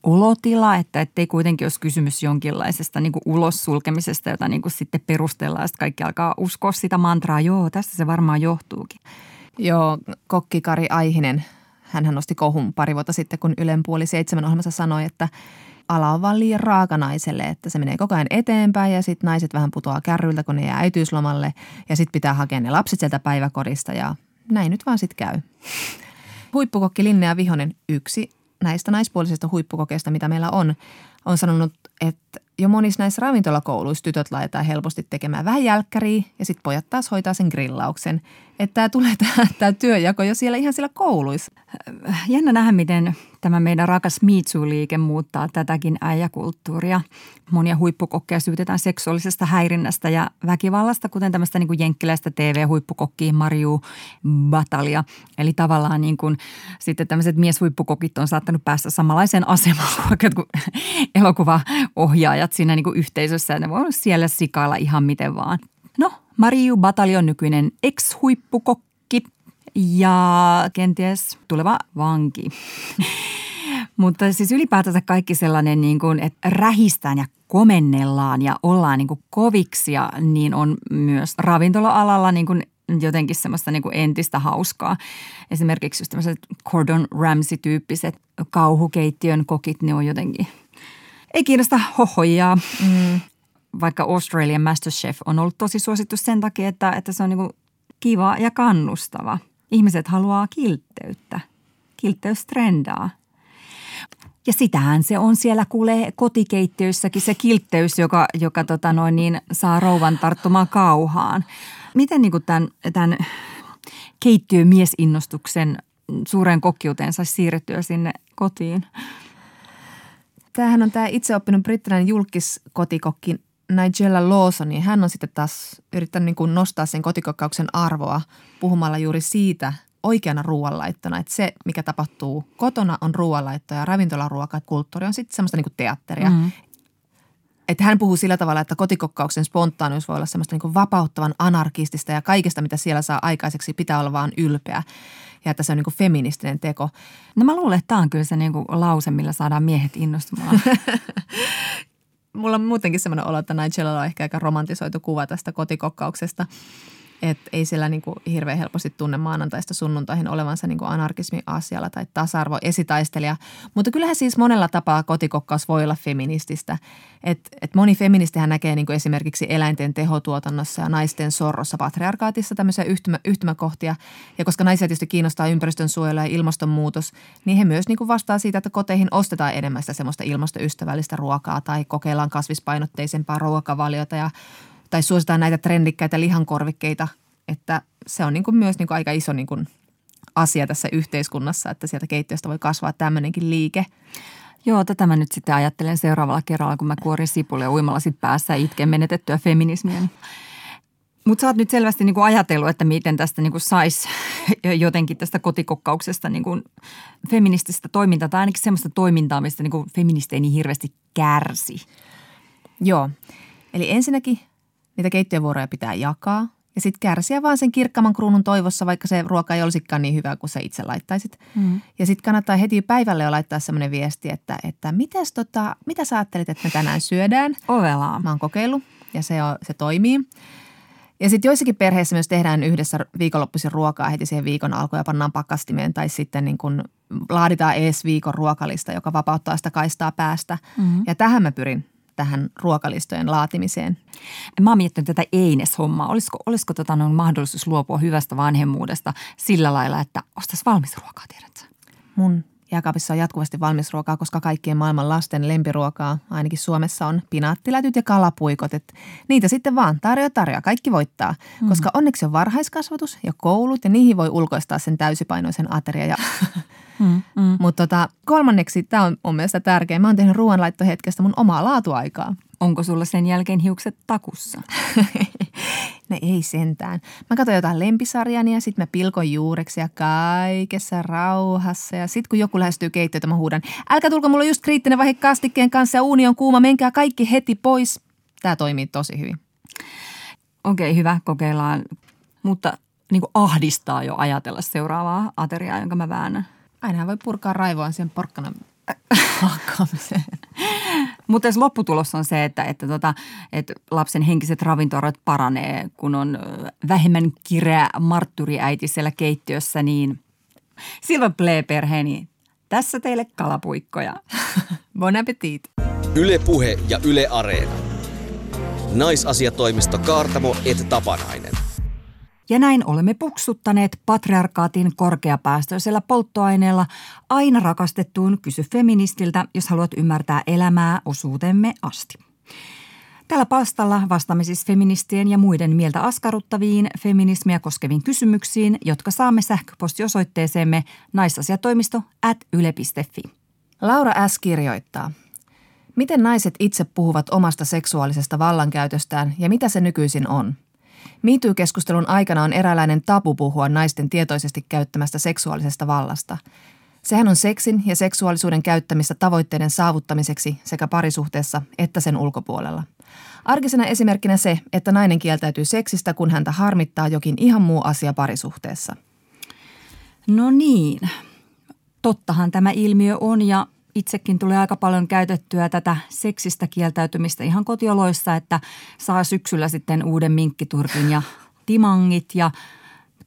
olotila, että ettei kuitenkin olisi kysymys jonkinlaisesta niin kuin ulos sulkemisesta, jota niin kuin sitten perustellaan sitten kaikki alkaa uskoa sitä mantraa. Joo, tästä se varmaan johtuukin. Joo, kokki Kari Aihinen, hän nosti kohun pari vuotta sitten, kun Ylen puoli seitsemän ohjelmassa sanoi, että ala on vaan liian raaka naiselle, että se menee koko ajan eteenpäin ja sitten naiset vähän putoaa kärryiltä, kun ne jää äitiyslomalle ja sitten pitää hakea ne lapset sieltä päiväkodista ja näin nyt vaan sitten käy. Huippukokki Linnea Vihonen, yksi näistä naispuolisista huippukokeista, mitä meillä on, on sanonut, että jo monissa näissä ravintolakouluissa tytöt laitetaan helposti tekemään vähän jälkkäriä ja sitten pojat taas hoitaa sen grillauksen. Että tämä tulee tämä työjako jo siellä ihan siellä kouluissa. Jännä nähdä, miten tämä meidän rakas MeToo-liike muuttaa tätäkin äijäkulttuuria. Monia huippukokkeja syytetään seksuaalisesta häirinnästä ja väkivallasta, kuten tämmöistä niin kuin jenkkiläistä TV-huippukokkiin Mariu Batalia. Eli tavallaan niin kuin, sitten tämmöiset mieshuippukokit on saattanut päästä samanlaiseen asemaan kuin elokuvaohjaajat siinä niin kuin yhteisössä. Ja ne voi siellä sikailla ihan miten vaan. No, Mariu Batalion nykyinen ex-huippukokki ja kenties tuleva vanki. Mutta siis ylipäätänsä kaikki sellainen, niin kuin, että rähistään ja komennellaan ja ollaan niin kuin koviksia, niin on myös ravintola-alalla niin kuin jotenkin semmoista niin kuin entistä hauskaa. Esimerkiksi just tämmöiset Gordon Ramsay-tyyppiset kauhukeittiön kokit, ne on jotenkin, ei kiinnosta hohojaa. Mm. Vaikka Australian Masterchef on ollut tosi suosittu sen takia, että, että se on niin kiva ja kannustava. Ihmiset haluaa kiltteyttä. Kiltteys trendaa. Ja sitähän se on siellä kuulee kotikeittiöissäkin se kiltteys, joka, joka tota noin niin, saa rouvan tarttumaan kauhaan. Miten niin tämän, tämän keittiömiesinnostuksen suuren kokkiuteen saisi siirrettyä sinne kotiin? Tämähän on tämä itseoppinut brittiläinen julkiskotikokki Nigella Lawson, niin hän on sitten taas yrittänyt niin kuin nostaa sen kotikokkauksen arvoa puhumalla juuri siitä oikeana ruoanlaittona. Että se, mikä tapahtuu kotona, on ruoanlaitto ja ravintolaruoka, kulttuuri on sitten semmoista niin kuin teatteria. Mm. Että hän puhuu sillä tavalla, että kotikokkauksen spontaanius voi olla semmoista niin kuin vapauttavan anarkistista ja kaikesta, mitä siellä saa aikaiseksi, pitää olla vaan ylpeä. Ja että se on niin kuin feministinen teko. No mä luulen, että tämä on kyllä se niin kuin lause, millä saadaan miehet innostumaan. mulla on muutenkin semmoinen olo, että Nigella on ehkä aika romantisoitu kuva tästä kotikokkauksesta. Et ei siellä niin kuin hirveän helposti tunne maanantaista sunnuntaihin olevansa niin kuin anarkismin asialla tai tasa-arvo esitaistelija. Mutta kyllähän siis monella tapaa kotikokkaus voi olla feminististä. Et, et moni feministihän näkee niin kuin esimerkiksi eläinten tehotuotannossa ja naisten sorrossa patriarkaatissa tämmöisiä yhtymä, yhtymäkohtia. Ja koska naisia tietysti kiinnostaa ympäristön suojelu ja ilmastonmuutos, niin he myös niin kuin vastaa siitä, että koteihin ostetaan enemmän sitä semmoista ilmastoystävällistä ruokaa tai kokeillaan kasvispainotteisempaa ruokavaliota ja tai suositaan näitä trendikkäitä lihankorvikkeita, että se on niin kuin myös niin kuin aika iso niin kuin asia tässä yhteiskunnassa, että sieltä keittiöstä voi kasvaa tämmöinenkin liike. Joo, tätä mä nyt sitten ajattelen seuraavalla kerralla, kun mä kuorin sipulia uimalasit päässä ja itken menetettyä feminismiä. Mutta sä oot nyt selvästi niinku ajatellut, että miten tästä niinku saisi jotenkin tästä kotikokkauksesta niinku feminististä toimintaa tai ainakin semmoista toimintaa, mistä niinku feministi ei niin hirveästi kärsi. Joo, eli ensinnäkin niitä keittiövuoroja pitää jakaa ja sitten kärsiä vaan sen kirkkaman kruunun toivossa, vaikka se ruoka ei olisikaan niin hyvä kuin sä itse laittaisit. Mm. Ja sitten kannattaa heti päivälle jo laittaa semmoinen viesti, että, että mitäs tota, mitä sä ajattelit, että me tänään syödään? Ovelaa. Mä oon kokeillut ja se, on, se toimii. Ja sitten joissakin perheissä myös tehdään yhdessä viikonloppuisin ruokaa heti siihen viikon alkuun ja pannaan pakastimeen tai sitten niin kun laaditaan ees viikon ruokalista, joka vapauttaa sitä kaistaa päästä. Mm-hmm. Ja tähän mä pyrin tähän ruokalistojen laatimiseen. Mä oon miettinyt tätä Eines-hommaa. Olisiko, olisiko tota noin mahdollisuus luopua hyvästä vanhemmuudesta sillä lailla, että ostas valmis ruokaa, tiedätkö? Mun jääkaapissa on jatkuvasti valmisruokaa, koska kaikkien maailman lasten lempiruokaa, ainakin Suomessa on pinaattilätyt ja kalapuikot. Et niitä sitten vaan tarjoa tarjoa, kaikki voittaa. Mm. Koska onneksi on varhaiskasvatus ja koulut ja niihin voi ulkoistaa sen täysipainoisen ateria. Ja mm, mm. Mutta tota, kolmanneksi, tämä on mun mielestä tärkeä, mä oon tehnyt ruoanlaittohetkestä mun omaa laatuaikaa. Onko sulla sen jälkeen hiukset takussa? ne ei sentään. Mä katson jotain lempisarjani ja sitten mä pilkon juureksi ja kaikessa rauhassa. Ja sitten kun joku lähestyy keittiötä, mä huudan, älkää tulko mulla just kriittinen vaihe kastikkeen kanssa ja uuni on kuuma, menkää kaikki heti pois. Tämä toimii tosi hyvin. Okei, okay, hyvä, kokeillaan. Mutta niin kuin ahdistaa jo ajatella seuraavaa ateriaa, jonka mä väännän. Aina voi purkaa raivoa sen porkkana Mutta lopputulos on se, että, että, tota, että lapsen henkiset ravintorot paranee, kun on vähemmän kireä martturiäiti siellä keittiössä, niin Silva Play-perheeni, tässä teille kalapuikkoja. bon appetit. Yle Puhe ja Yle Areena. Naisasiatoimisto Kaartamo et Tapanainen. Ja näin olemme puksuttaneet patriarkaatin korkeapäästöisellä polttoaineella aina rakastettuun kysy feministiltä, jos haluat ymmärtää elämää osuutemme asti. Tällä palstalla vastaamme siis feministien ja muiden mieltä askarruttaviin feminismiä koskeviin kysymyksiin, jotka saamme sähköpostiosoitteeseemme naisasiatoimisto at yle.fi. Laura S. kirjoittaa. Miten naiset itse puhuvat omasta seksuaalisesta vallankäytöstään ja mitä se nykyisin on – MeToo-keskustelun aikana on eräänlainen tabu puhua naisten tietoisesti käyttämästä seksuaalisesta vallasta. Sehän on seksin ja seksuaalisuuden käyttämistä tavoitteiden saavuttamiseksi sekä parisuhteessa että sen ulkopuolella. Arkisena esimerkkinä se, että nainen kieltäytyy seksistä, kun häntä harmittaa jokin ihan muu asia parisuhteessa. No niin, tottahan tämä ilmiö on ja itsekin tulee aika paljon käytettyä tätä seksistä kieltäytymistä ihan kotioloissa, että saa syksyllä sitten uuden minkkiturkin ja timangit ja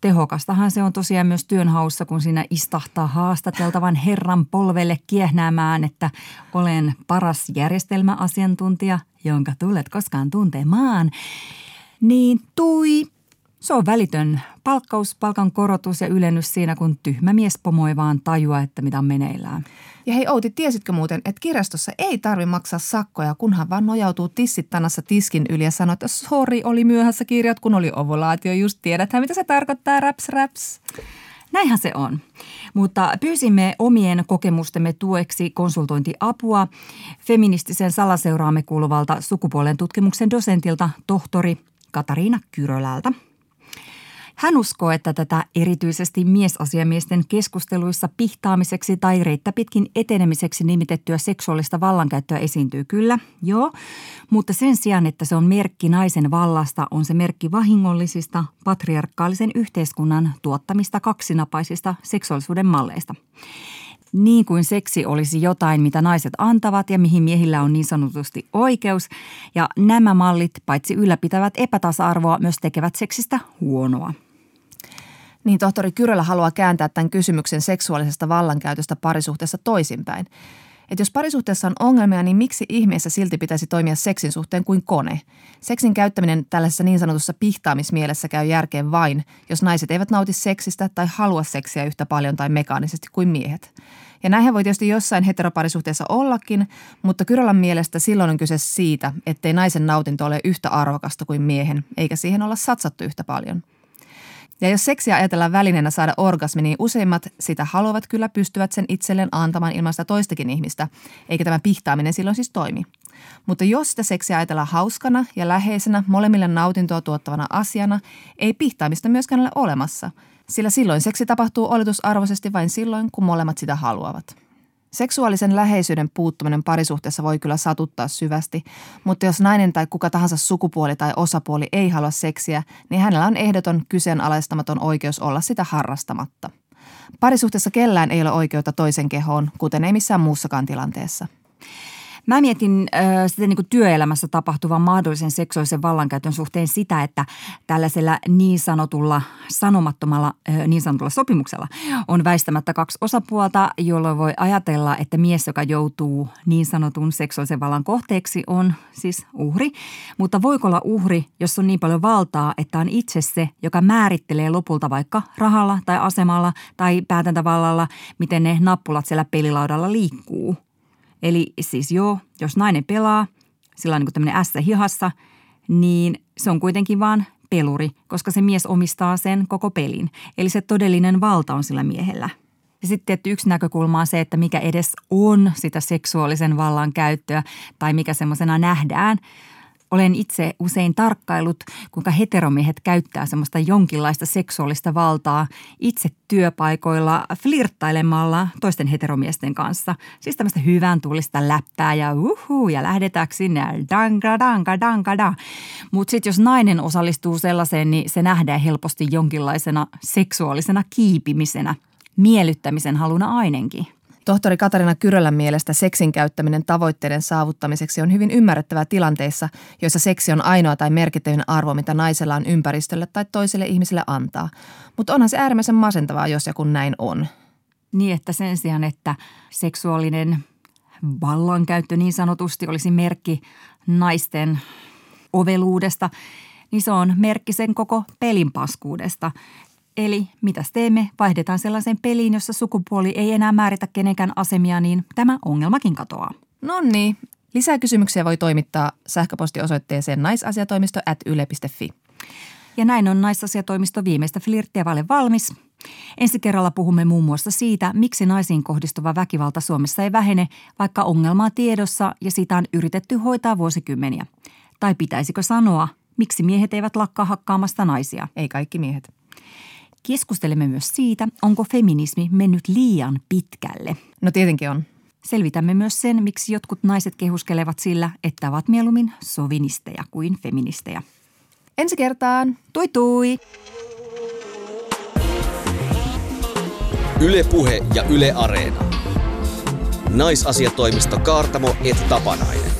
Tehokastahan se on tosiaan myös työnhaussa, kun siinä istahtaa haastateltavan herran polvelle kiehnäämään, että olen paras järjestelmäasiantuntija, jonka tulet koskaan tuntemaan. Niin tui se on välitön palkkaus, palkan korotus ja ylennys siinä, kun tyhmä mies pomoi vaan tajua, että mitä on meneillään. Ja hei Outi, tiesitkö muuten, että kirjastossa ei tarvi maksaa sakkoja, kunhan vaan nojautuu tissittanassa tiskin yli ja sanoo, että sori, oli myöhässä kirjat, kun oli ovulaatio. Just tiedäthän, mitä se tarkoittaa, raps raps. Näinhän se on. Mutta pyysimme omien kokemustemme tueksi konsultointiapua feministisen salaseuraamme kuuluvalta sukupuolen tutkimuksen dosentilta tohtori Katariina Kyrölältä – hän uskoo, että tätä erityisesti miesasiamiesten keskusteluissa pihtaamiseksi tai reittä pitkin etenemiseksi nimitettyä seksuaalista vallankäyttöä esiintyy kyllä, joo, mutta sen sijaan, että se on merkki naisen vallasta, on se merkki vahingollisista patriarkaalisen yhteiskunnan tuottamista kaksinapaisista seksuaalisuuden malleista. niin kuin seksi olisi jotain, mitä naiset antavat ja mihin miehillä on niin sanotusti oikeus. Ja nämä mallit paitsi ylläpitävät epätasa-arvoa, myös tekevät seksistä huonoa. Niin tohtori Kyrölä haluaa kääntää tämän kysymyksen seksuaalisesta vallankäytöstä parisuhteessa toisinpäin. Että jos parisuhteessa on ongelmia, niin miksi ihmeessä silti pitäisi toimia seksin suhteen kuin kone? Seksin käyttäminen tällaisessa niin sanotussa pihtaamismielessä käy järkeen vain, jos naiset eivät nauti seksistä tai halua seksiä yhtä paljon tai mekaanisesti kuin miehet. Ja näinhän voi tietysti jossain heteroparisuhteessa ollakin, mutta Kyrölän mielestä silloin on kyse siitä, ettei naisen nautinto ole yhtä arvokasta kuin miehen, eikä siihen olla satsattu yhtä paljon – ja jos seksiä ajatellaan välineenä saada orgasmi, niin useimmat sitä haluavat kyllä pystyvät sen itselleen antamaan ilman sitä toistakin ihmistä, eikä tämä pihtaaminen silloin siis toimi. Mutta jos sitä seksiä ajatellaan hauskana ja läheisenä, molemmille nautintoa tuottavana asiana, ei pihtaamista myöskään ole olemassa, sillä silloin seksi tapahtuu oletusarvoisesti vain silloin, kun molemmat sitä haluavat. Seksuaalisen läheisyyden puuttuminen parisuhteessa voi kyllä satuttaa syvästi, mutta jos nainen tai kuka tahansa sukupuoli tai osapuoli ei halua seksiä, niin hänellä on ehdoton kyseenalaistamaton oikeus olla sitä harrastamatta. Parisuhteessa kellään ei ole oikeutta toisen kehoon, kuten ei missään muussakaan tilanteessa. Mä mietin äh, sitten niin työelämässä tapahtuvan mahdollisen seksuaalisen vallankäytön suhteen sitä, että tällaisella niin sanotulla sanomattomalla äh, niin sanotulla sopimuksella on väistämättä kaksi osapuolta, jolloin voi ajatella, että mies, joka joutuu niin sanotun seksuaalisen vallan kohteeksi, on siis uhri. Mutta voiko olla uhri, jos on niin paljon valtaa, että on itse se, joka määrittelee lopulta vaikka rahalla tai asemalla tai päätäntävallalla, miten ne nappulat siellä pelilaudalla liikkuu – Eli siis joo, jos nainen pelaa, sillä on niin tämmöinen ässä hihassa, niin se on kuitenkin vaan peluri, koska se mies omistaa sen koko pelin. Eli se todellinen valta on sillä miehellä. Ja sitten tietty yksi näkökulma on se, että mikä edes on sitä seksuaalisen vallan käyttöä tai mikä semmoisena nähdään – olen itse usein tarkkailut, kuinka heteromiehet käyttää semmoista jonkinlaista seksuaalista valtaa itse työpaikoilla flirttailemalla toisten heteromiesten kanssa. Siis tämmöistä hyvän tulista läppää ja uhu ja lähdetäänkö sinne danka danka danka da. Mutta sitten jos nainen osallistuu sellaiseen, niin se nähdään helposti jonkinlaisena seksuaalisena kiipimisenä, miellyttämisen haluna ainakin. Tohtori Katarina Kyrölän mielestä seksin käyttäminen tavoitteiden saavuttamiseksi on hyvin ymmärrettävää tilanteissa, joissa seksi on ainoa tai merkittävin arvo, mitä naisella on ympäristölle tai toiselle ihmiselle antaa. Mutta onhan se äärimmäisen masentavaa, jos ja kun näin on. Niin, että sen sijaan, että seksuaalinen vallankäyttö niin sanotusti olisi merkki naisten oveluudesta, niin se on merkki sen koko pelin paskuudesta. Eli mitä teemme? Vaihdetaan sellaisen peliin, jossa sukupuoli ei enää määritä kenenkään asemia, niin tämä ongelmakin katoaa. No niin. Lisää kysymyksiä voi toimittaa sähköpostiosoitteeseen naisasiatoimisto at yle.fi. Ja näin on naisasiatoimisto viimeistä flirttiä vaille valmis. Ensi kerralla puhumme muun muassa siitä, miksi naisiin kohdistuva väkivalta Suomessa ei vähene, vaikka ongelmaa tiedossa ja sitä on yritetty hoitaa vuosikymmeniä. Tai pitäisikö sanoa, miksi miehet eivät lakkaa hakkaamasta naisia? Ei kaikki miehet. Keskustelemme myös siitä, onko feminismi mennyt liian pitkälle. No tietenkin on. Selvitämme myös sen, miksi jotkut naiset kehuskelevat sillä, että ovat mieluummin sovinisteja kuin feministejä. Ensi kertaan. Tui tui! Yle Puhe ja Yle Areena. Naisasiatoimisto Kaartamo et Tapanainen.